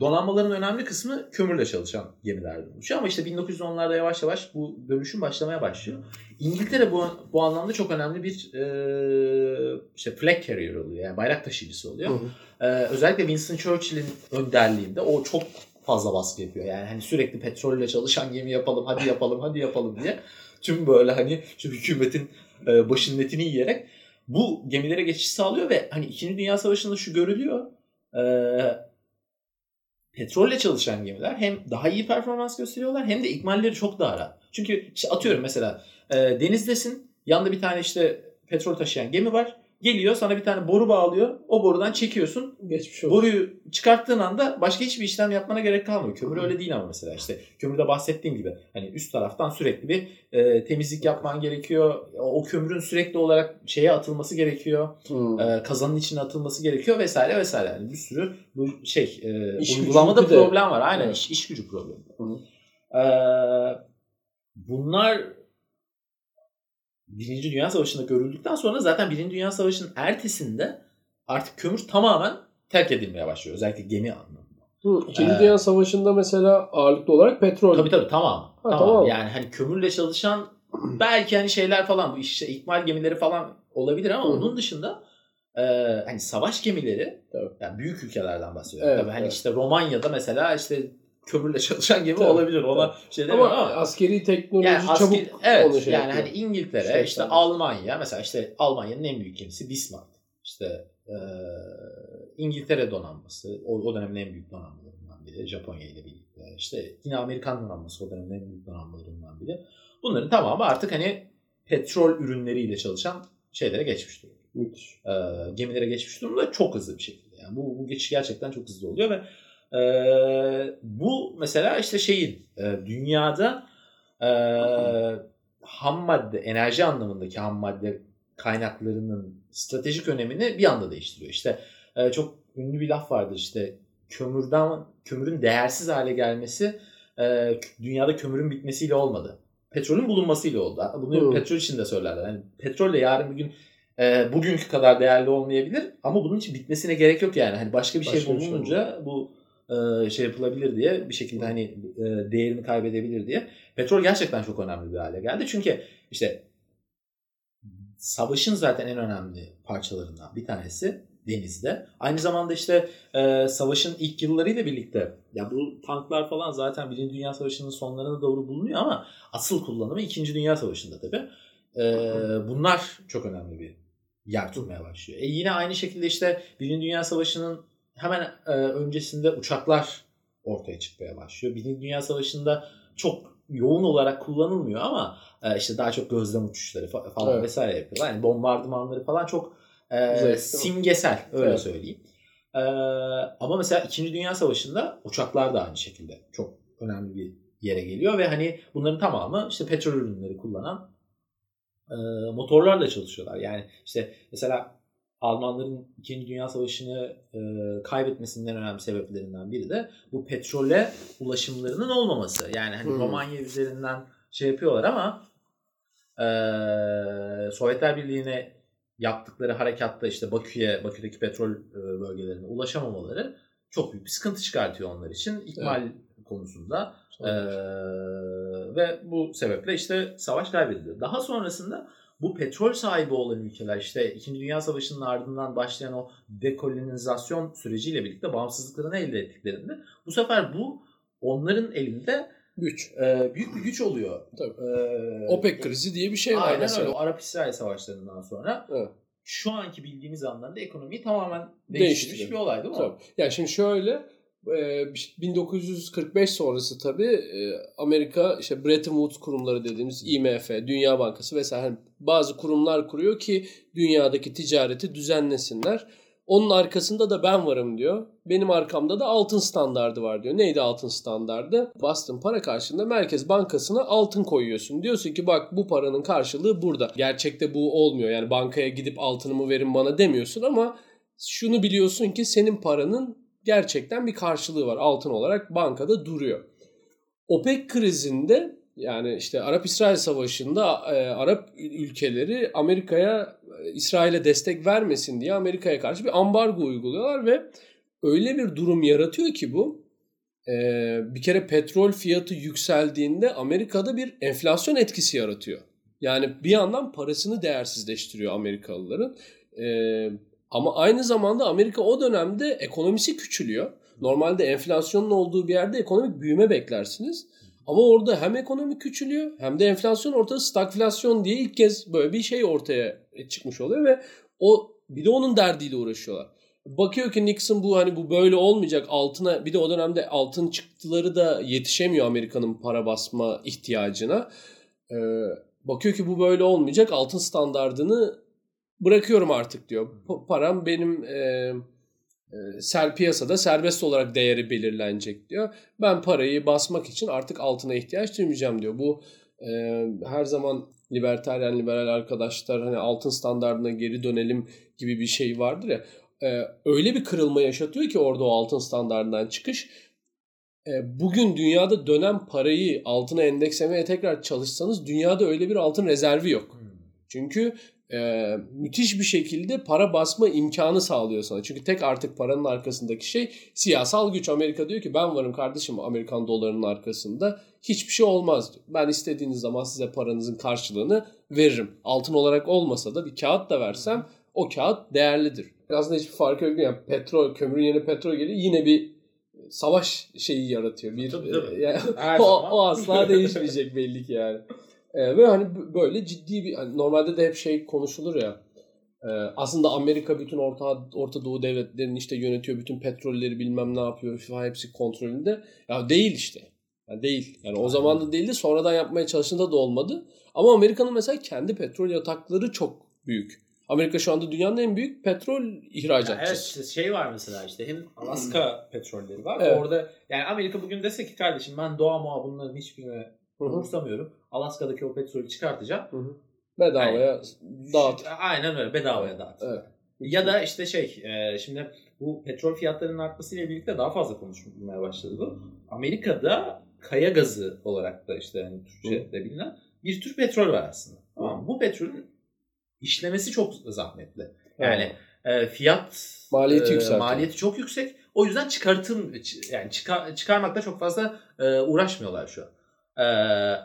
donanmaların önemli kısmı kömürle çalışan gemilerden oluşuyor. Ama işte 1910'larda yavaş yavaş bu dönüşüm başlamaya başlıyor. İngiltere bu, bu anlamda çok önemli bir e, işte flag carrier oluyor. Yani bayrak taşıyıcısı oluyor. Hı hı. Ee, özellikle Winston Churchill'in önderliğinde o çok fazla baskı yapıyor. Yani hani sürekli petrolle çalışan gemi yapalım, hadi yapalım, hadi yapalım diye. Tüm böyle hani şu hükümetin e, başının etini yiyerek bu gemilere geçiş sağlıyor ve hani 2. Dünya Savaşı'nda şu görülüyor. E, petrolle çalışan gemiler hem daha iyi performans gösteriyorlar hem de ikmalleri çok daha rahat. Çünkü işte atıyorum mesela e, denizdesin, yanında bir tane işte petrol taşıyan gemi var. Geliyor sana bir tane boru bağlıyor. O borudan çekiyorsun. Geçmiş olsun. Boruyu çıkarttığın anda başka hiçbir işlem yapmana gerek kalmıyor. Kömür öyle değil ama mesela işte kömürde bahsettiğim gibi hani üst taraftan sürekli bir e, temizlik yapman gerekiyor. O, kömürün sürekli olarak şeye atılması gerekiyor. E, kazanın içine atılması gerekiyor vesaire vesaire. Yani bir sürü bu şey e, İş uygulamada bir de- problem var. Aynen Evet. iş, iş gücü problemi. Hı. E, bunlar Birinci Dünya Savaşı'nda görüldükten sonra zaten Birinci Dünya Savaşı'nın ertesinde artık kömür tamamen terk edilmeye başlıyor. Özellikle gemi anlamında. Hı. İkinci Ee, Dünya Savaşı'nda mesela ağırlıklı olarak petrol. Tabii tabii tamam. tamam. tamam. Yani hani kömürle çalışan belki hani şeyler falan bu işte ikmal gemileri falan olabilir ama Hı onun dışında e, hani savaş gemileri Tabii. yani büyük ülkelerden bahsediyorum. Evet, tabii hani evet. işte Romanya'da mesela işte kömürle çalışan gemi Tabii, olabilir. Ona şey demiyorum Ama ama, askeri teknoloji yani çabuk asker, evet onu şey yani yapıyor. hani İngiltere, Şey işte yapıyor. Almanya mesela işte Almanya'nın en büyük gemisi Bismarck. İşte e, İngiltere donanması o, o dönemin en büyük donanmalarından biri Japonya ile birlikte. İşte yine Amerikan donanması o dönemin en büyük donanmalarından biri. Bunların tamamı artık hani petrol ürünleriyle çalışan şeylere geçmiş durumda. Müthiş. E, gemilere geçmiş durumda çok hızlı bir şekilde. Yani bu, bu geçiş gerçekten çok hızlı oluyor ve e, bu mesela işte şeyin e, dünyada e, ham madde, enerji anlamındaki ham madde kaynaklarının stratejik önemini bir anda değiştiriyor. İşte e, çok ünlü bir laf vardır işte kömürden kömürün değersiz hale gelmesi e, dünyada kömürün bitmesiyle olmadı. Petrolün bulunmasıyla oldu. Bunu Hmm. petrol için de söylerler. Yani petrol de yarın bir gün e, bugünkü kadar değerli olmayabilir ama bunun için bitmesine gerek yok yani. Hani başka bir şey Başka şey bulununca bu e, şey yapılabilir diye bir şekilde hani e, değerini kaybedebilir diye. Petrol gerçekten çok önemli bir hale geldi. Çünkü işte savaşın zaten en önemli parçalarından bir tanesi denizde. Aynı zamanda işte e, savaşın ilk yıllarıyla birlikte ya bu tanklar falan zaten Birinci Dünya Savaşı'nın sonlarına doğru bulunuyor ama asıl kullanımı İkinci Dünya Savaşı'nda tabii. E, bunlar çok önemli bir yer tutmaya başlıyor. E yine aynı şekilde işte Birinci Dünya Savaşı'nın hemen e, öncesinde uçaklar ortaya çıkmaya başlıyor. Birinci Dünya Savaşı'nda çok yoğun olarak kullanılmıyor ama e, işte daha çok gözlem uçuşları fa- falan Evet. vesaire yapıyorlar. Yani bombardımanları falan çok e, mi? simgesel öyle Evet. söyleyeyim. E, ama mesela 2. Dünya Savaşı'nda uçaklar da aynı şekilde çok önemli bir yere geliyor ve hani bunların tamamı işte petrol ürünleri kullanan e, motorlarla çalışıyorlar. Yani işte mesela Almanların 2. Dünya Savaşı'nı e, kaybetmesinin en önemli sebeplerinden biri de bu petrole ulaşımlarının olmaması. Yani hani Hmm. Romanya üzerinden şey yapıyorlar ama e, Sovyetler Birliği'ne yaptıkları harekatta işte Bakü'ye, Bakü'deki petrol e, bölgelerine ulaşamamaları çok büyük bir sıkıntı çıkartıyor onlar için. İkmal konusunda. Ee, ve bu sebeple işte savaş kaybediliyor. Daha sonrasında bu petrol sahibi olan ülkeler işte 2. Dünya Savaşı'nın ardından başlayan o dekolonizasyon süreciyle birlikte bağımsızlıklarını elde ettiklerinde bu sefer bu onların elinde Güç. e, büyük bir güç oluyor. Tabii. Ee, OPEC krizi diye bir şey var Aynen mesela. öyle. Arap-İsrail savaşlarından sonra Evet. şu anki bildiğimiz anlamda ekonomiyi tamamen değiştirmiş Değiştiriyor. bir olay değil mi? Tabii. Yani şimdi şöyle e, 1945 sonrası tabii e, Amerika işte Bretton Woods kurumları dediğimiz IMF, Dünya Bankası vesaire hani bazı kurumlar kuruyor ki dünyadaki ticareti düzenlesinler. Onun arkasında da ben varım diyor. Benim arkamda da altın standardı var diyor. Neydi altın standardı? Bastığın para karşılığında Merkez Bankası'na altın koyuyorsun. Diyorsun ki bak bu paranın karşılığı burada. Gerçekte bu olmuyor. Yani bankaya gidip altınımı verin bana demiyorsun ama şunu biliyorsun ki senin paranın gerçekten bir karşılığı var. Altın olarak bankada duruyor. OPEC krizinde yani işte Arap-İsrail Savaşı'nda e, Arap ülkeleri Amerika'ya, e, İsrail'e destek vermesin diye Amerika'ya karşı bir ambargo uyguluyorlar ve öyle bir durum yaratıyor ki bu e, bir kere petrol fiyatı yükseldiğinde Amerika'da bir enflasyon etkisi yaratıyor. Yani bir yandan parasını değersizleştiriyor Amerikalıların. E, ama aynı zamanda Amerika o dönemde ekonomisi küçülüyor. Normalde enflasyonun olduğu bir yerde ekonomik büyüme beklersiniz. Ama orada hem ekonomi küçülüyor hem de enflasyon ortada stagflasyon diye ilk kez böyle bir şey ortaya çıkmış oluyor ve o bir de onun derdiyle uğraşıyorlar. Bakıyor ki Nixon bu hani bu böyle olmayacak altına bir de o dönemde altın çıktıları da yetişemiyor Amerika'nın para basma ihtiyacına. Ee, bakıyor ki bu böyle olmayacak altın standardını bırakıyorum artık diyor. Pa- Param benim e, e, ser piyasada serbest olarak değeri belirlenecek diyor. Ben parayı basmak için artık altına ihtiyaç duymayacağım diyor. Bu e, her zaman libertaryen liberal arkadaşlar hani altın standardına geri dönelim gibi bir şey vardır ya. E, öyle bir kırılma yaşatıyor ki orada o altın standardından çıkış. E, bugün dünyada dönen parayı altına endekslemeye tekrar çalışsanız dünyada öyle bir altın rezervi yok. Hmm. Çünkü e, müthiş bir şekilde para basma imkanı sağlıyor sana. Çünkü tek artık paranın arkasındaki şey siyasal güç. Amerika diyor ki ben varım kardeşim Amerikan dolarının arkasında. Hiçbir şey olmaz diyor. Ben istediğiniz zaman size paranızın karşılığını veririm. Altın olarak olmasa da bir kağıt da versem o kağıt değerlidir. Aslında hiçbir farkı yok. Yani petrol, kömürün yerine petrol geliyor. Yine bir savaş şeyi yaratıyor. Bir, Tabii, e, yani o, o asla değişmeyecek belli ki yani. Ee, ve hani böyle ciddi bir hani normalde de hep şey konuşulur ya. e, aslında Amerika bütün Orta Orta Doğu devletlerini işte yönetiyor, bütün petrolleri bilmem ne yapıyor falan hepsi kontrolünde. Ya değil işte. Ya değil. Yani o zaman da değildi. Sonradan yapmaya çalıştığında da olmadı. Ama Amerika'nın mesela kendi petrol yatakları çok büyük. Amerika şu anda dünyanın en büyük petrol ihracatçısı. evet işte şey var mesela işte hem Alaska petrolleri var. Evet. Orada yani Amerika bugün dese ki kardeşim ben doğa muha bunların hiçbirine. Umursamıyorum. Alaska'daki o petrolü çıkartacağım. Hı hı. Bedavaya dağıt. Aynen öyle bedavaya dağıt. Evet. Ya da işte şey e, şimdi bu petrol fiyatlarının artmasıyla birlikte daha fazla konuşulmaya başladı bu. Amerika'da kaya gazı olarak da işte yani Türkçe'de bilinen bir tür petrol var aslında. Tamam? Bu petrolün işlemesi çok zahmetli. Yani e, fiyat Maliyeti e, maliyeti çok yüksek. O yüzden çıkartım yani çıkar, çıkarmakta çok fazla e, uğraşmıyorlar şu an. E,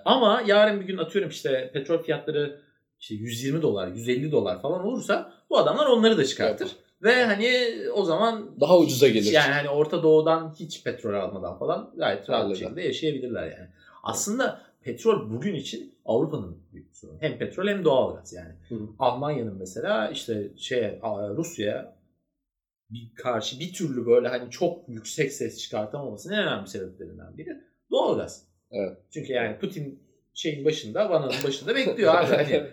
ama yarın bir gün atıyorum işte petrol fiyatları işte 120 dolar, 150 dolar falan olursa bu adamlar onları da çıkartır. Ve hani o zaman Daha ucuza gelir. yani hani Orta Doğu'dan hiç petrol almadan falan gayet rahat bir şekilde yaşayabilirler yani. Aslında petrol bugün için Avrupa'nın büyük sorunu. Hem petrol hem doğalgaz yani. Hı. Almanya'nın mesela işte şeye a- Rusya'ya bir karşı bir türlü böyle hani çok yüksek ses çıkartamamasının en önemli sebeplerinden biri doğalgaz. Evet. Çünkü yani Putin şeyin başında, vananın başında bekliyor abi. Hani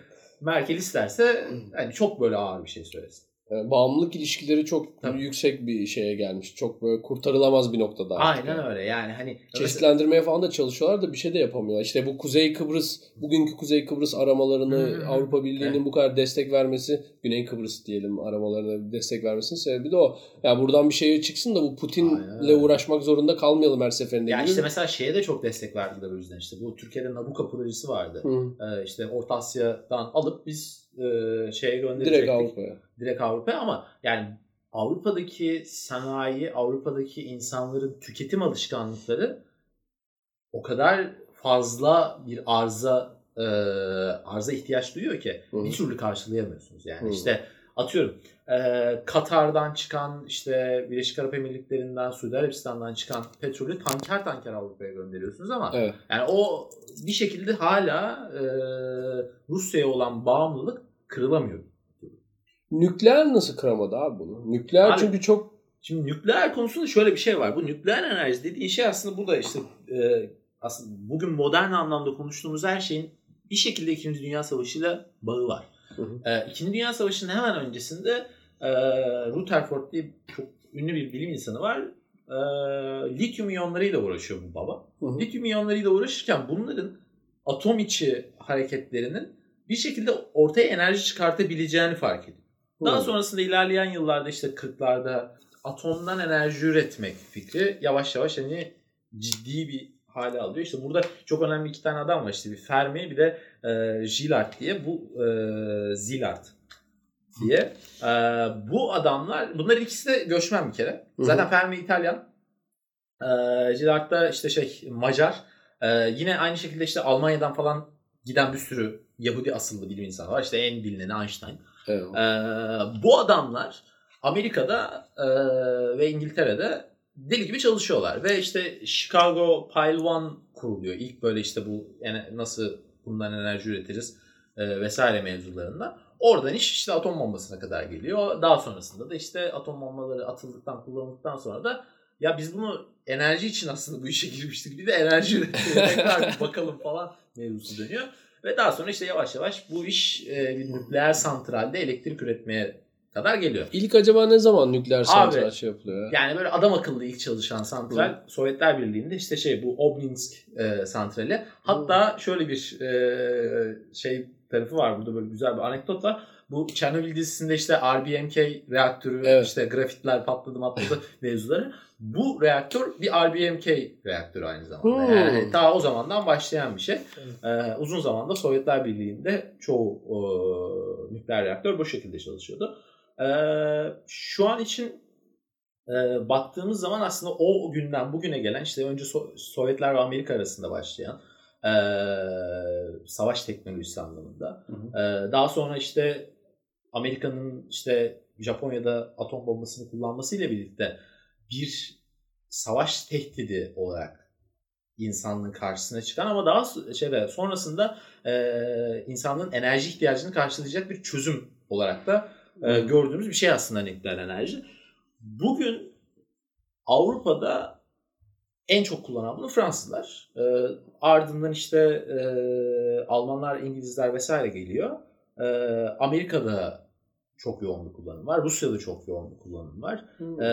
Merkel isterse hani çok böyle ağır bir şey söylesin. Yani bağımlılık ilişkileri çok Tabii. yüksek bir şeye gelmiş. Çok böyle kurtarılamaz bir noktada artık. Aynen yani. öyle yani hani Çeşitlendirmeye falan da çalışıyorlar da bir şey de yapamıyorlar. İşte bu Kuzey Kıbrıs, bugünkü Kuzey Kıbrıs aramalarını hı. Avrupa Birliği'nin Evet. bu kadar destek vermesi, Güney Kıbrıs diyelim aramalarına destek vermesinin sebebi de o. Yani buradan bir şey çıksın da bu Putin'le uğraşmak zorunda kalmayalım her seferinde. Ya işte mesela şeye de çok destek verdiler o yüzden işte bu Türkiye'de Nabucco projesi vardı. Hı. Ee, işte Orta Asya'dan alıp biz e, şeye gönderecektik. Direkt Avrupa'ya. Direkt Avrupa'ya ama yani Avrupa'daki sanayi, Avrupa'daki insanların tüketim alışkanlıkları o kadar fazla bir arıza e, arıza ihtiyaç duyuyor ki Hı. bir türlü karşılayamıyorsunuz. Yani Hı. işte atıyorum e, Katar'dan çıkan işte Birleşik Arap Emirlikleri'nden Suudi Arabistan'dan çıkan petrolü tanker tanker Avrupa'ya gönderiyorsunuz ama Evet. yani o bir şekilde hala e, Rusya'ya olan bağımlılık kırılamıyor. Nükleer nasıl kıramadı abi bunu? Nükleer Abi- çünkü çok Şimdi nükleer konusunda şöyle bir şey var. Bu nükleer enerji dediğin şey aslında burada işte e, aslında bugün modern anlamda konuştuğumuz her şeyin bir şekilde 2. Dünya Savaşı'yla bağı var. Hı hı. E, İkinci Dünya Savaşı'nın hemen öncesinde e, Rutherford diye çok ünlü bir bilim insanı var. E, lityum iyonlarıyla uğraşıyor bu baba. Hı hı. Lityum iyonlarıyla uğraşırken bunların atom içi hareketlerinin bir şekilde ortaya enerji çıkartabileceğini fark ediyor. Daha sonrasında ilerleyen yıllarda işte 40'larda atomdan enerji üretmek fikri yavaş yavaş hani ciddi bir hale alıyor. İşte burada çok önemli iki tane adam var işte bir Fermi bir de e, Gillard diye bu e, Szilard diye. E, bu adamlar bunların ikisi de göçmen bir kere. Zaten Fermi İtalyan. E, Gillard da işte şey Macar. E, yine aynı şekilde işte Almanya'dan falan giden bir sürü Yahudi asıllı bilim insanı var. İşte en bilineni Einstein. Evet. Ee, bu adamlar Amerika'da e, ve İngiltere'de deli gibi çalışıyorlar ve işte Chicago Pile One kuruluyor. İlk böyle işte bu yani nasıl bundan enerji üretiriz e, vesaire mevzularında. Oradan iş işte atom bombasına kadar geliyor. Daha sonrasında da işte atom bombaları atıldıktan kullanıldıktan sonra da ya biz bunu enerji için aslında bu işe girmiştik. Bir de enerji bir bakalım falan mevzusu dönüyor. Ve daha sonra işte yavaş yavaş bu iş e, bir nükleer santralde elektrik üretmeye kadar geliyor. İlk acaba ne zaman nükleer santral şey yapılıyor ya? Yani böyle adam akıllı ilk çalışan santral Sovyetler Birliği'nde işte şey bu Obninsk e, santrali. Hatta şöyle bir e, şey tarafı var burada böyle güzel bir anekdot var. Bu Chernobyl dizisinde işte RBMK reaktörü Evet. işte grafitler patladı matladı mevzuları. Bu reaktör bir RBMK reaktörü aynı zamanda. Hmm. Yani ta o zamandan başlayan bir şey. Evet. Ee, uzun zamanda Sovyetler Birliği'nde çoğu e, nükleer reaktör bu şekilde çalışıyordu. Ee, şu an için e, baktığımız zaman aslında o günden bugüne gelen işte önce So- Sovyetler ve Amerika arasında başlayan e, savaş teknolojisi anlamında. Hı hı. E, daha sonra işte Amerika'nın işte Japonya'da atom bombasını kullanmasıyla birlikte bir savaş tehdidi olarak insanlığın karşısına çıkan ama daha şeyde sonrasında e, insanlığın enerji ihtiyacını karşılayacak bir çözüm olarak da e, gördüğümüz bir şey aslında nükleer enerji. Bugün Avrupa'da en çok kullanan bunu Fransızlar. E, ardından işte e, Almanlar, İngilizler vesaire geliyor. E, Amerika'da çok yoğun bir kullanım var. Rusya'da çok yoğun bir kullanım var. Hmm. Ee,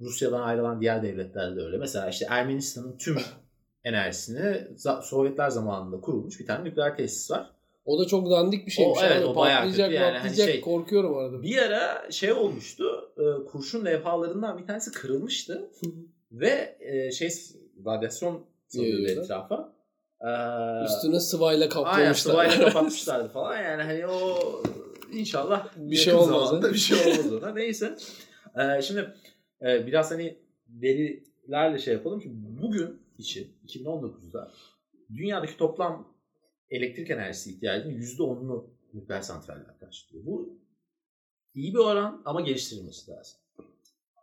Rusya'dan ayrılan diğer devletler de öyle. Mesela işte Ermenistan'ın tüm enerjisini Sovyetler zamanında kurulmuş bir tane nükleer tesis var. O da çok dandik bir şeymiş. O- evet, abi. o bayağı patlayacak, kötü yani. Hani şey- korkuyorum arada. Bir ara şey olmuştu. e, kurşun levhalarından bir tanesi kırılmıştı ve e, şey radyasyon salıyordu etrafa. Ee, Üstüne sıvayla Aynen kaplamışlar. sıvayla kapatmışlardı falan. Yani hani o inşallah Bir şey olmaz, zamanda bir şey olmaz ona. Neyse. Ee, şimdi e, biraz hani verilerle şey yapalım. Şimdi bugün için 2019'da dünyadaki toplam elektrik enerjisi ihtiyacının %10'unu nükleer santraller karşılıyor. Bu iyi bir oran ama geliştirilmesi lazım.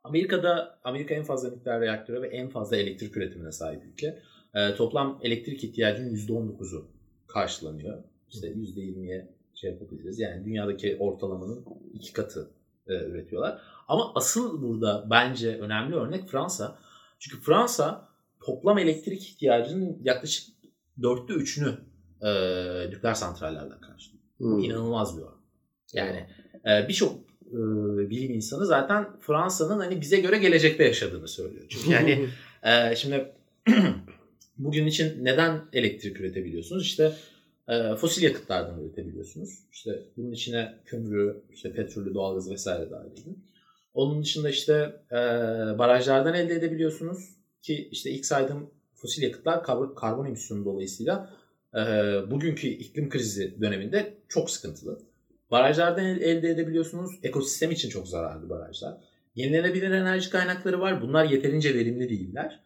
Amerika'da Amerika en fazla nükleer reaktöre ve en fazla elektrik üretimine sahip ülke. Ee, toplam elektrik ihtiyacının %19'u karşılanıyor. İşte %20'ye şey yapabiliriz. Yani dünyadaki ortalamanın iki katı e, üretiyorlar. Ama asıl burada bence önemli örnek Fransa. Çünkü Fransa toplam elektrik ihtiyacının yaklaşık dörtte üçünü e, nükleer santrallerden karşılıyor. Hmm. İnanılmaz bir oran. Yani e, birçok e, bilim insanı zaten Fransa'nın hani bize göre gelecekte yaşadığını söylüyor. Çünkü yani e, şimdi bugün için neden elektrik üretebiliyorsunuz? İşte e, fosil yakıtlardan üretebiliyorsunuz. İşte bunun içine kömürü, işte petrolü, doğalgaz vesaire dahil edin. Onun dışında işte e, barajlardan elde edebiliyorsunuz ki işte ilk saydığım fosil yakıtlar karbon, karbon emisyonu dolayısıyla e, bugünkü iklim krizi döneminde çok sıkıntılı. Barajlardan el- elde edebiliyorsunuz. Ekosistem için çok zararlı barajlar. Yenilenebilir enerji kaynakları var. Bunlar yeterince verimli değiller.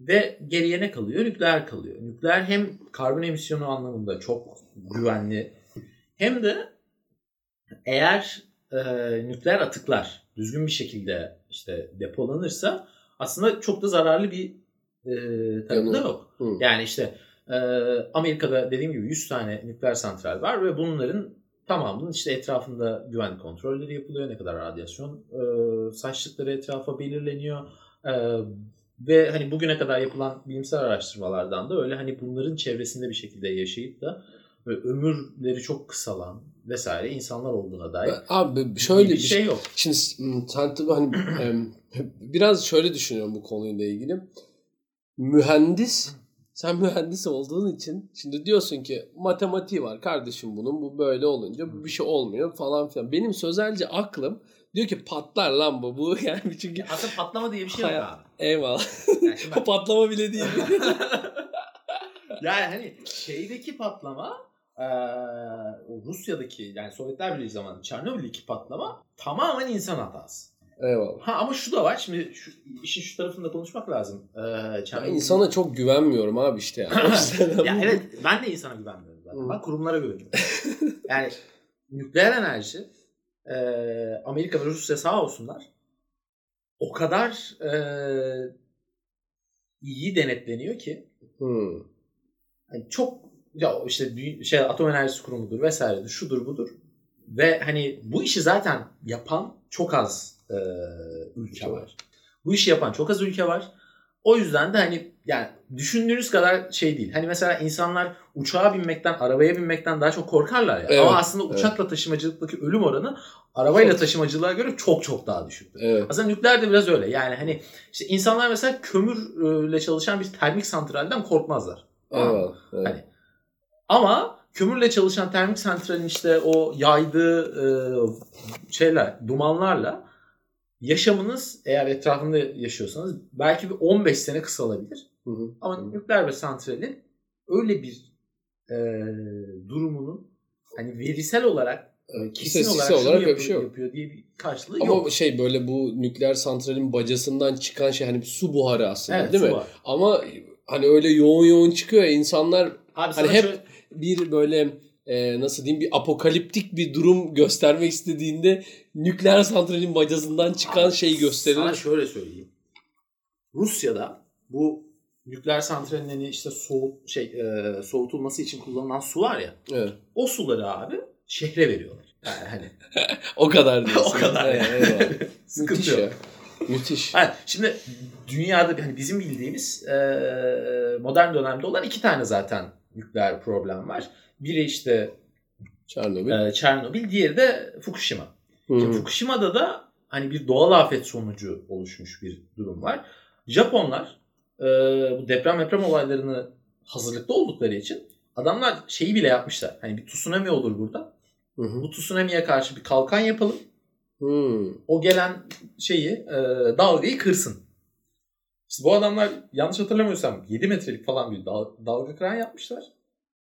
Ve geriye ne kalıyor? Nükleer kalıyor. Nükleer hem karbon emisyonu anlamında çok güvenli hem de eğer e, nükleer atıklar düzgün bir şekilde işte depolanırsa aslında çok da zararlı bir e, tarafı da yok. Hı. Yani işte e, Amerika'da dediğim gibi 100 tane nükleer santral var ve bunların tamamının işte etrafında güvenlik kontrolleri yapılıyor. Ne kadar radyasyon e, saçtıkları etrafa belirleniyor. E, ve hani bugüne kadar yapılan bilimsel araştırmalardan da öyle hani bunların çevresinde bir şekilde yaşayıp da böyle ömürleri çok kısalan vesaire insanlar olduğuna dair Abi şöyle bir bir şey yok. Şimdi m, sen tabii hani biraz şöyle düşünüyorum bu konuyla ilgili. Mühendis, sen mühendis olduğun için şimdi diyorsun ki matematiği var kardeşim bunun bu böyle olunca bir şey olmuyor falan filan. Benim sözelce aklım diyor ki patlar lan bu bu yani çünkü Aslında patlama diye bir şey yok abi. eyvallah. Yani şimdi O patlama bile değil. yani hani şeydeki patlama eee, o Rusya'daki yani Sovyetler Birliği zamanı Çernobil'deki patlama tamamen insan hatası. eyvallah. Ha ama şu da var şimdi şu, işin şu tarafında konuşmak lazım. Çernobil- insana çok güvenmiyorum abi işte yani. Ya evet ben de insana güvenmiyorum zaten. Hı. Ben kurumlara güveniyorum. yani nükleer enerji eee, Amerika ve Rusya sağ olsunlar o kadar eee, iyi denetleniyor ki Hmm. hani çok ya işte şey atom enerjisi kurumudur vesairedir şudur budur ve hani bu işi zaten yapan çok az e, Ülke var. Bu işi yapan çok az ülke var. O yüzden de hani yani düşündüğünüz kadar şey değil. Hani mesela insanlar uçağa binmekten, arabaya binmekten daha çok korkarlar ya. Evet, Ama aslında evet. uçakla taşımacılıktaki ölüm oranı arabayla Çok. taşımacılığa göre çok çok daha düşüktür. Evet. Aslında nükleer de biraz öyle. Yani hani işte insanlar mesela kömürle çalışan bir termik santralden korkmazlar. Eyvallah. Evet. Hani ama kömürle çalışan termik santralin işte o yaydığı e, şeyler, dumanlarla yaşamınız eğer etrafında yaşıyorsanız belki bir 15 sene kısalabilir. Hı hı. Ama Hı. nükleer bir santralin öyle bir e, durumunun hani verisel olarak e, kesin olarak, olarak bir yapıyor, şey yok. yapıyor diye bir karşılığı Ama yok. şey böyle bu nükleer santralin bacasından çıkan şey hani su buharı aslında Evet, değil mi? var. Ama hani öyle yoğun yoğun çıkıyor ya insanlar Abi Hani sana hep- şöyle- bir böyle e, nasıl diyeyim bir apokaliptik bir durum göstermek istediğinde nükleer santralin bacasından çıkan Abi, şeyi Sana gösterilir. şöyle söyleyeyim. Rusya'da bu nükleer santralin hani işte soğut şey e, soğutulması için kullanılan su var ya. Evet. O suları abi şehre veriyorlar. Yani hani O kadar diyorsun. o kadar Evet, yani. eyvallah. Sıkıntı Müthiş yok. ya. Müthiş. Ha, şimdi dünyada hani bizim bildiğimiz e, modern dönemde olan iki tane zaten nükleer problem var. Biri işte Çernobil. e, Çernobil, diğeri de Fukushima. Hı Şimdi. Fukushima'da da hani bir doğal afet sonucu oluşmuş bir durum var. Japonlar e, bu deprem deprem olaylarını hazırlıklı oldukları için adamlar şeyi bile yapmışlar. Hani bir tsunami olur burada. Hı hı. Bu tsunami'ye karşı bir kalkan yapalım. Hmm. O gelen şeyi e, dalgayı kırsın. İşte bu adamlar yanlış hatırlamıyorsam 7 metrelik falan bir dal- dalga kıran yapmışlar.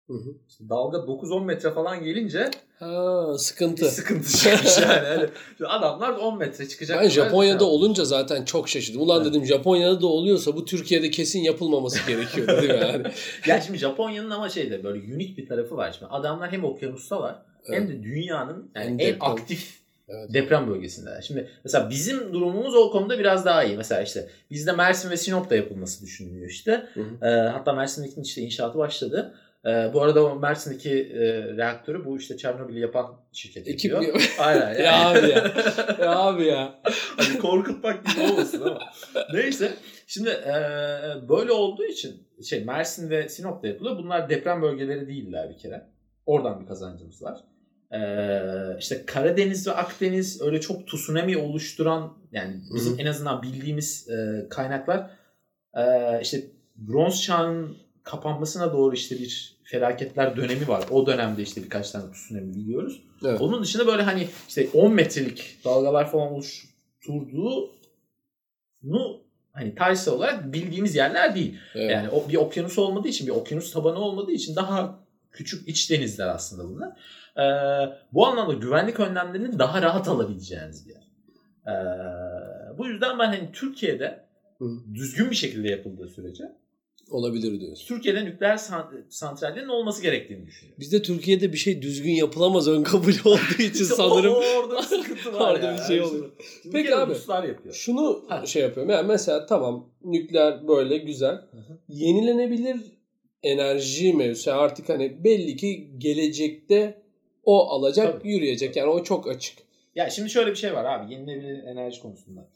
Hı hı. İşte dalga 9-10 metre falan gelince Ha, sıkıntı. sıkıntı çıkmış yani. Hani adamlar 10 metre çıkacak. Ben Japonya'da şey olunca zaten çok şaşırdım. Ulan Evet. dedim Japonya'da da oluyorsa bu Türkiye'de kesin yapılmaması gerekiyor dedim yani. Ya şimdi Japonya'nın ama şeyde böyle unik bir tarafı var. Şimdi adamlar hem okyanustalar hem de dünyanın yani Hem en deprem. aktif Evet. deprem bölgesindeler. Şimdi mesela bizim durumumuz o konuda biraz daha iyi. Mesela işte bizde Mersin ve Sinop'ta yapılması düşünülüyor işte. Hı hı. Ee, hatta Mersin'deki işte inşaatı başladı. Ee, bu arada o Mersin'deki e, reaktörü bu işte Çernobil'i yapan şirket Ekip yapıyor. Aynen. yani. Ya abi ya. ya abi ya. Hani korkutmak gibi olmasın ama. Neyse. Şimdi e, böyle olduğu için şey Mersin ve Sinop'ta yapılıyor. Bunlar deprem bölgeleri değiller bir kere. Oradan bir kazancımız var. E, işte Karadeniz ve Akdeniz öyle çok tsunami oluşturan yani bizim Hı hı. en azından bildiğimiz e, kaynaklar e, işte bronz çağının kapanmasına doğru işte bir felaketler dönemi var. O dönemde işte birkaç tane tsunami biliyoruz. Evet. Onun dışında böyle hani işte 10 metrelik dalgalar falan oluşturduğunu hani tarihsel olarak bildiğimiz yerler değil. Evet. Yani o bir okyanus olmadığı için, bir okyanus tabanı olmadığı için daha küçük iç denizler aslında bunlar. Ee, bu anlamda güvenlik önlemlerini daha rahat alabileceğiniz bir yer. Ee, bu yüzden ben hani Türkiye'de Hı. düzgün bir şekilde yapıldığı sürece Olabilir diyorsun. Türkiye'de nükleer san- santrallerin olması gerektiğini düşünüyorum. Bizde Türkiye'de bir şey düzgün yapılamaz ön kabul olduğu için sanırım orada bir sıkıntı var Orada yani. bir şey. Şimdi Peki abi. Ruslar yapıyor. şunu Ha. şey yapıyorum. Yani mesela tamam nükleer böyle güzel. hı. Yenilenebilir enerji mevzusu Yani artık hani belli ki gelecekte o alacak Tabii. yürüyecek. Yani o çok açık. Ya şimdi şöyle bir şey var abi yenilenebilir enerji konusunda.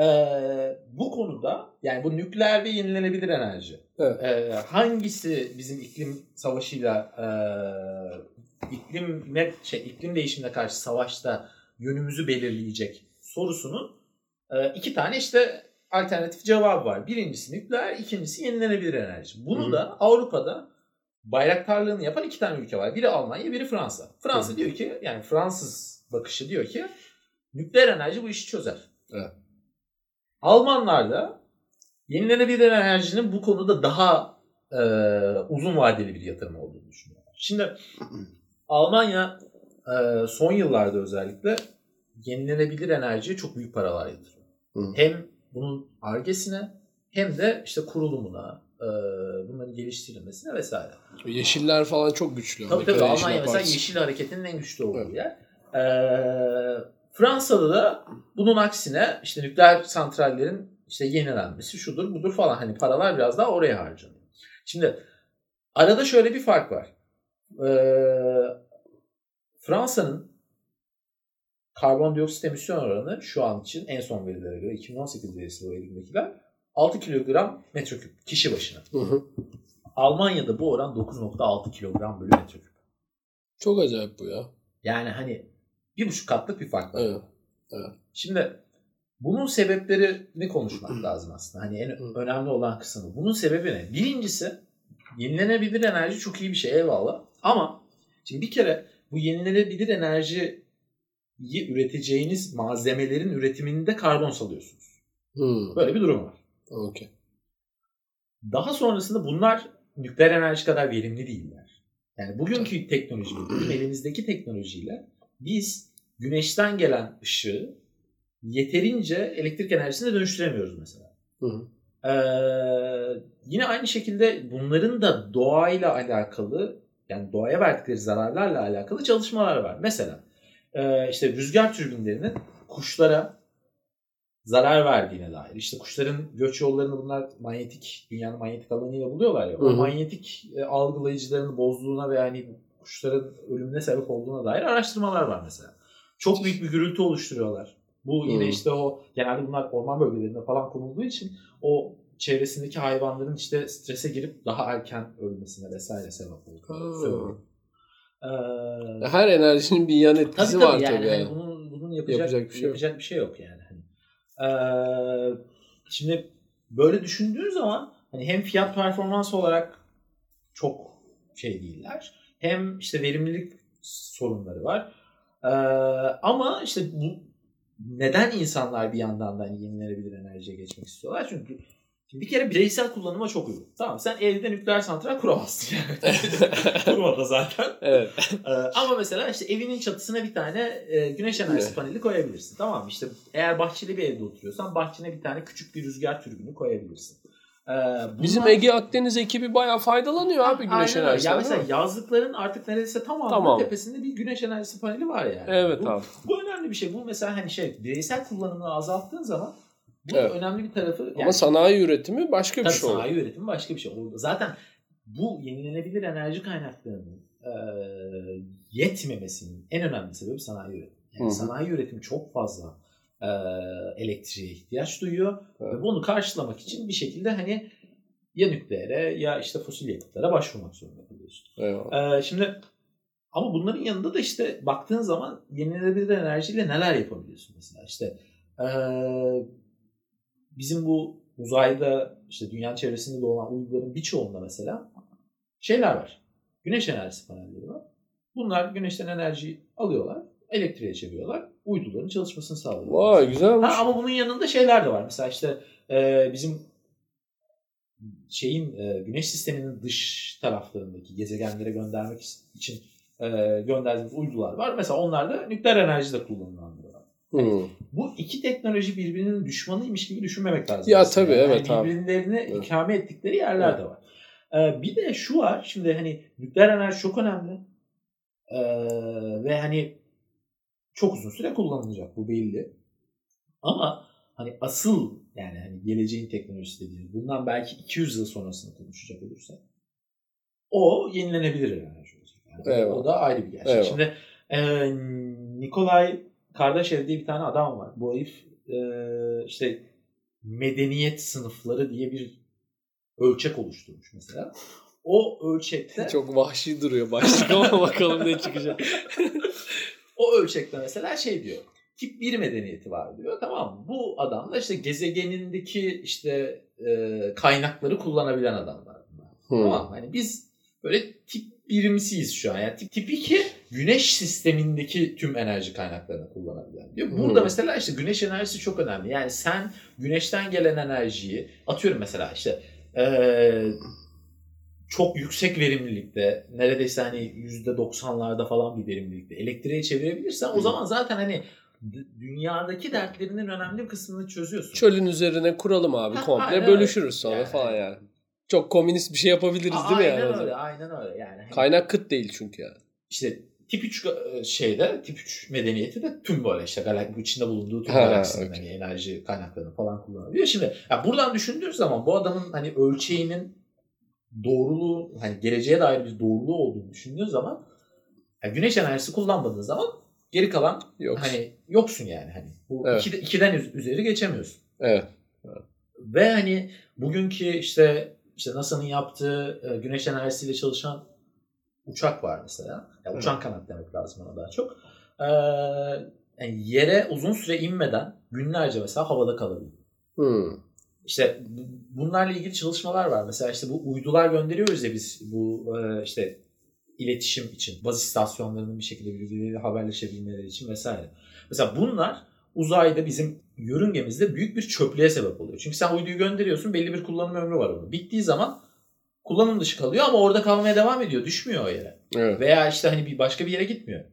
Ee, bu konuda yani bu nükleer ve yenilenebilir enerji. Evet. Ee, hangisi bizim iklim savaşıyla e, iklime şey iklim değişimine karşı savaşta yönümüzü belirleyecek sorusunun e, iki tane işte alternatif cevabı var. Birincisi nükleer, ikincisi yenilenebilir enerji. Bunu Hı hı. da Avrupa'da bayraktarlığını yapan iki tane ülke var. Biri Almanya, biri Fransa. Fransa Hı hı. diyor ki yani Fransız bakışı diyor ki nükleer enerji bu işi çözer. Evet. Almanlar da yenilenebilir enerjinin bu konuda daha e, uzun vadeli bir yatırım olduğunu düşünüyorlar. Şimdi Almanya e, son yıllarda özellikle yenilenebilir enerjiye çok büyük paralar yatırıyor. Hı. Hem bunun argesine hem de işte kurulumuna, e, bunların geliştirilmesine vesaire. Yeşiller falan çok güçlü. Tabii tabii Almanya mesela. Yeşil Hareketi'nin en güçlü olduğu Evet. yer. Ee, Fransa'da da bunun aksine işte nükleer santrallerin işte yenilenmesi şudur budur falan hani paralar biraz daha oraya harcanıyor. Şimdi arada şöyle bir fark var. Ee, Fransa'nın karbondioksit emisyon oranı şu an için en son verilere göre 2018 verisi bu elimdekiler 6 kilogram metreküp kişi başına. Hı hı. Almanya'da bu oran 9.6 kilogram bölü metreküp. Çok acayip bu ya. Yani hani bir buçuk katlık bir fark var. Evet. Şimdi bunun sebeplerini konuşmak lazım aslında. Hani en önemli olan kısmı. Bunun sebebi ne? Birincisi yenilenebilir enerji çok iyi bir şey eyvallah. Ama şimdi bir kere bu yenilenebilir enerjiyi üreteceğiniz malzemelerin üretiminde karbon salıyorsunuz. Hmm. Böyle bir durum var. Okey. Daha sonrasında bunlar nükleer enerji kadar verimli değiller. Yani bugünkü teknoloji, bugün elimizdeki teknolojiyle biz güneşten gelen ışığı yeterince elektrik enerjisine dönüştüremiyoruz mesela. Hı hı. Ee, yine aynı şekilde bunların da doğayla alakalı yani doğaya verdikleri zararlarla alakalı çalışmalar var. Mesela e, işte rüzgar türbinlerinin kuşlara zarar verdiğine dair. İşte kuşların göç yollarını bunlar manyetik, dünyanın manyetik alanıyla buluyorlar ya. Hı O hı. manyetik e, algılayıcılarını bozduğuna ve yani kuşların ölümüne sebep olduğuna dair araştırmalar var mesela. Çok büyük bir gürültü oluşturuyorlar. Bu yine Hı. işte o genelde bunlar orman bölgelerinde falan konulduğu için o çevresindeki hayvanların işte strese girip daha erken ölmesine vesaire sebep Ha. söylüyor. Ee, Her enerjinin bir yan etkisi Tabii tabii var yani, tabii. hani yani. bunun bunun yapacak, Yapacak bir şey yok. yapacak bir şey yok yani. Hani. Ee, şimdi böyle düşündüğün zaman hani hem fiyat performans olarak çok şey değiller. Hem işte verimlilik sorunları var. Ee, ama işte bu neden insanlar bir yandan da hani yenilenebilir enerjiye geçmek istiyorlar? Çünkü bir kere bireysel kullanıma çok uygun. Tamam sen evde nükleer santral kuramazsın yani. Kurmadı zaten. Evet. Ee, ama mesela işte evinin çatısına bir tane e, güneş enerjisi Evet. paneli koyabilirsin. Tamam mı? İşte eğer bahçeli bir evde oturuyorsan bahçene bir tane küçük bir rüzgar türbünü koyabilirsin. Ee, bunlar- Bizim Ege Akdeniz ekibi bayağı faydalanıyor abi güneş Aynen enerjisinden. Ya mesela yazlıkların artık neredeyse tamamının Tamam. tepesinde bir güneş enerjisi paneli var yani. Evet bu, abi. bu önemli bir şey. Bu mesela hani şey bireysel kullanımını azalttığın zaman bu Evet. önemli bir tarafı. Ama sanayi üretimi başka bir şey oldu. sanayi üretimi başka bir şey. Orada zaten bu yenilenebilir enerji kaynaklarının e, yetmemesinin en önemli sebebi sanayi üretimi. Yani Hı hı. sanayi üretimi çok fazla e, elektriğe ihtiyaç duyuyor Evet. ve bunu karşılamak için bir şekilde hani ya nükleere ya işte fosil yakıtlara başvurmak zorunda kalıyorsun. Ee, şimdi ama bunların yanında da işte baktığın zaman yenilenebilir enerjiyle neler yapabiliyorsun mesela işte ee, bizim bu uzayda işte dünya çevresinde dolan uyduların birçoğunda mesela şeyler var. Güneş enerjisi panelleri var. Bunlar güneşten enerjiyi alıyorlar, elektriğe çeviriyorlar, uyduların çalışmasını sağlıyorlar. Vay güzelmiş. Ha, ama bunun yanında şeyler de var. Mesela işte e, bizim şeyin e, güneş sisteminin dış taraflarındaki gezegenlere göndermek için e, gönderdiğimiz uydular var. Mesela onlar da nükleer enerji de kullanılanlar. Hmm. Bu iki teknoloji birbirinin düşmanıymış gibi düşünmemek lazım. Ya aslında. tabii, evet yani abi. birbirlerini Evet. ikame ettikleri yerler de var. E, bir de şu var. Şimdi hani nükleer enerji çok önemli. E, ve hani çok uzun süre kullanılacak bu belli. Ama hani asıl yani hani geleceğin teknolojisi dediğimiz bundan belki 200 yıl sonrasını konuşacak olursak o yenilenebilir enerji olacak. Yani Eyvallah. o da ayrı bir gerçek. Eyvallah. Şimdi e, Nikolay Kardashev diye bir tane adam var. Bu herif e, işte medeniyet sınıfları diye bir ölçek oluşturmuş mesela. O ölçekte Çok vahşi duruyor başlık ama bakalım ne çıkacak. o ölçekte mesela şey diyor. Tip 1 medeniyeti var diyor. Tamam mı? Bu adam da işte gezegenindeki işte e, kaynakları kullanabilen adamlar. Hmm. Tamam? Hani biz böyle tip birimsiyiz şu an. Yani tip, tip 2 güneş sistemindeki tüm enerji kaynaklarını kullanabilen diyor. Burada Hmm. mesela işte güneş enerjisi çok önemli. Yani sen güneşten gelen enerjiyi atıyorum mesela işte eee, çok yüksek verimlilikte neredeyse hani %90'larda falan bir verimlilikte elektriğe çevirebilirsen o zaman zaten hani dünyadaki dertlerinin önemli bir kısmını çözüyorsun. Çölün üzerine kuralım abi Ha, komple aynen bölüşürüz sonra Yani. falan yani. Çok komünist bir şey yapabiliriz A- değil mi aynen yani? o öyle, aynen öyle yani. Hani Kaynak kıt değil çünkü yani. işte tip 3 ga- şeyde tip 3 medeniyeti de tüm böyle işte galak içinde bulunduğu tüm galaksinin okey. hani enerji kaynaklarını falan kullanabiliyor. Şimdi ya buradan düşündüğün zaman bu adamın hani ölçeğinin doğruluğu hani geleceğe dair bir doğruluğu olduğunu düşündüğün zaman ya güneş enerjisi kullanmadığın zaman geri kalan Yok. hani yoksun yani hani bu Evet. iki- ikiden üz- üzeri geçemiyorsun. Evet. Ve hani bugünkü işte işte NASA'nın yaptığı e, güneş enerjisiyle çalışan uçak var mesela. Ya uçan kanat demek lazım ona daha çok. Ee, yani yere uzun süre inmeden günlerce mesela havada kalabiliyor. Hmm. İşte bunlarla ilgili çalışmalar var. Mesela işte bu uydular gönderiyoruz ya biz bu e, işte iletişim için, baz istasyonlarının bir şekilde birbirleriyle haberleşebilmeleri için vesaire. Mesela bunlar uzayda bizim yörüngemizde büyük bir çöplüğe sebep oluyor. Çünkü sen uyduyu gönderiyorsun, belli bir kullanım ömrü var onun. Bittiği zaman kullanım dışı kalıyor ama orada kalmaya devam ediyor, düşmüyor o yere. Evet. Veya işte hani bir başka bir yere gitmiyor.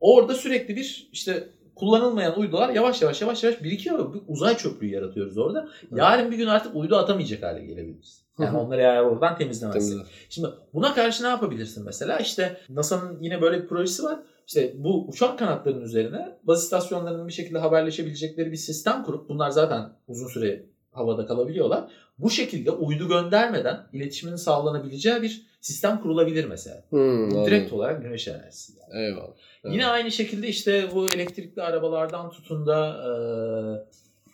Orada sürekli bir işte kullanılmayan uydular yavaş yavaş yavaş yavaş birikiyor bir uzay çöplüğü yaratıyoruz orada. Yarın bir gün artık uydu atamayacak hale gelebiliriz. Yani onları eğer oradan temizlemezsek. Temizle. Şimdi buna karşı ne yapabilirsin mesela? İşte NASA'nın yine böyle bir projesi var. İşte bu uçak kanatlarının üzerine baz istasyonlarının bir şekilde haberleşebilecekleri bir sistem kurup bunlar zaten uzun süre havada kalabiliyorlar. Bu şekilde uydu göndermeden iletişimin sağlanabileceği bir sistem kurulabilir mesela. Hmm, direkt anladım. olarak güneş enerjisi. yani. Eyvallah. Evet. Yine aynı şekilde işte bu elektrikli arabalardan tutun da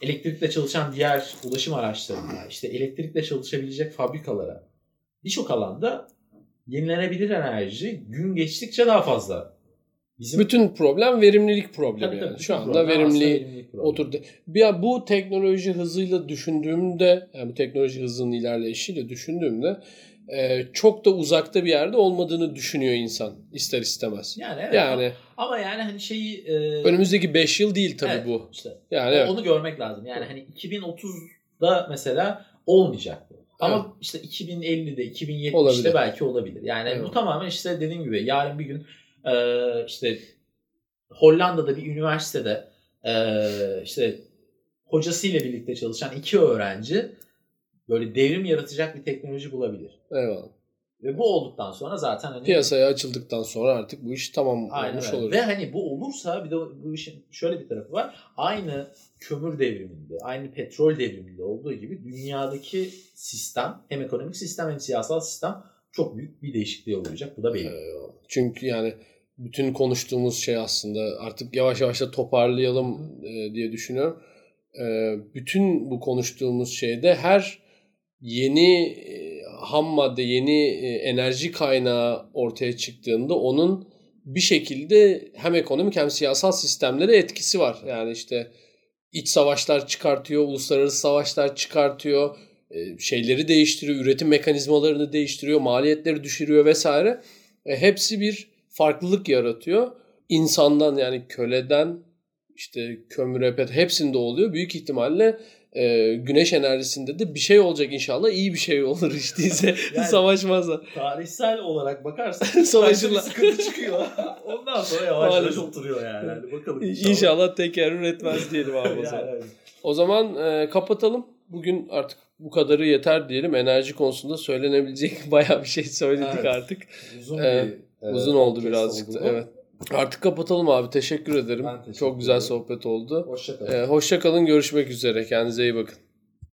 e, elektrikle çalışan diğer ulaşım araçlarına, işte elektrikle çalışabilecek fabrikalara birçok alanda yenilenebilir enerji gün geçtikçe daha fazla. Bizim Bütün problem verimlilik problemi Tabii yani. Şu anda problem verimli oturdu. Ya bu teknoloji hızıyla düşündüğümde, yani bu teknoloji hızının ilerleyişiyle düşündüğümde e, çok da uzakta bir yerde olmadığını düşünüyor insan ister istemez. Yani evet. Yani Ama yani hani şeyi e, önümüzdeki 5 yıl değil tabii Evet. bu. işte Yani evet. onu görmek lazım. Yani hani 2030'da mesela olmayacak bu. Ama işte 2050'de, 2070'te Olabilir. belki olabilir. Yani Evet. bu tamamen işte dediğim gibi yarın bir gün e, işte Hollanda'da bir üniversitede e, işte hocasıyla birlikte çalışan iki öğrenci böyle devrim yaratacak bir teknoloji bulabilir. Eyvallah. Ve bu olduktan sonra zaten hani Piyasaya açıldıktan sonra artık bu iş tamam Aynen olmuş öyle. olur. Ve hani bu olursa bir de bu işin şöyle bir tarafı var. Aynı kömür devriminde, aynı petrol devriminde olduğu gibi dünyadaki sistem hem ekonomik sistem hem siyasal sistem çok büyük bir değişikliğe uğrayacak. Bu da belli. Çünkü yani bütün konuştuğumuz şey aslında artık yavaş yavaş da toparlayalım e, diye düşünüyorum. E, bütün bu konuştuğumuz şeyde her yeni e, ham madde, yeni enerji kaynağı ortaya çıktığında onun bir şekilde hem ekonomik hem siyasal sistemlere etkisi var. Yani işte iç savaşlar çıkartıyor, uluslararası savaşlar çıkartıyor, şeyleri değiştiriyor, üretim mekanizmalarını değiştiriyor, maliyetleri düşürüyor vesaire. Hepsi bir farklılık yaratıyor. İnsandan yani köleden işte kömüre, pet hepsinde oluyor. Büyük ihtimalle e, güneş enerjisinde de bir şey olacak inşallah. iyi bir şey olur hiç değilse. Yani- Savaşmazlar. Tarihsel olarak bakarsan Savaşırlar. sıkıntı çıkıyor. Ondan sonra yavaş yavaş oturuyor yani. Hadi bakalım İnşallah teker üretmez diyelim abi o Yani, zaman. evet. O zaman e, kapatalım. Bugün artık bu kadarı yeter diyelim. Enerji konusunda söylenebilecek bayağı bir şey söyledik Evet. artık. Uzun Ee, bir Uzun oldu birazcık da. oldu bu. Evet. Artık kapatalım abi. Teşekkür ederim. Ben teşekkür Çok güzel ederim. sohbet oldu. Hoşça kalın. E, hoşça kalın. Görüşmek üzere. Kendinize iyi bakın.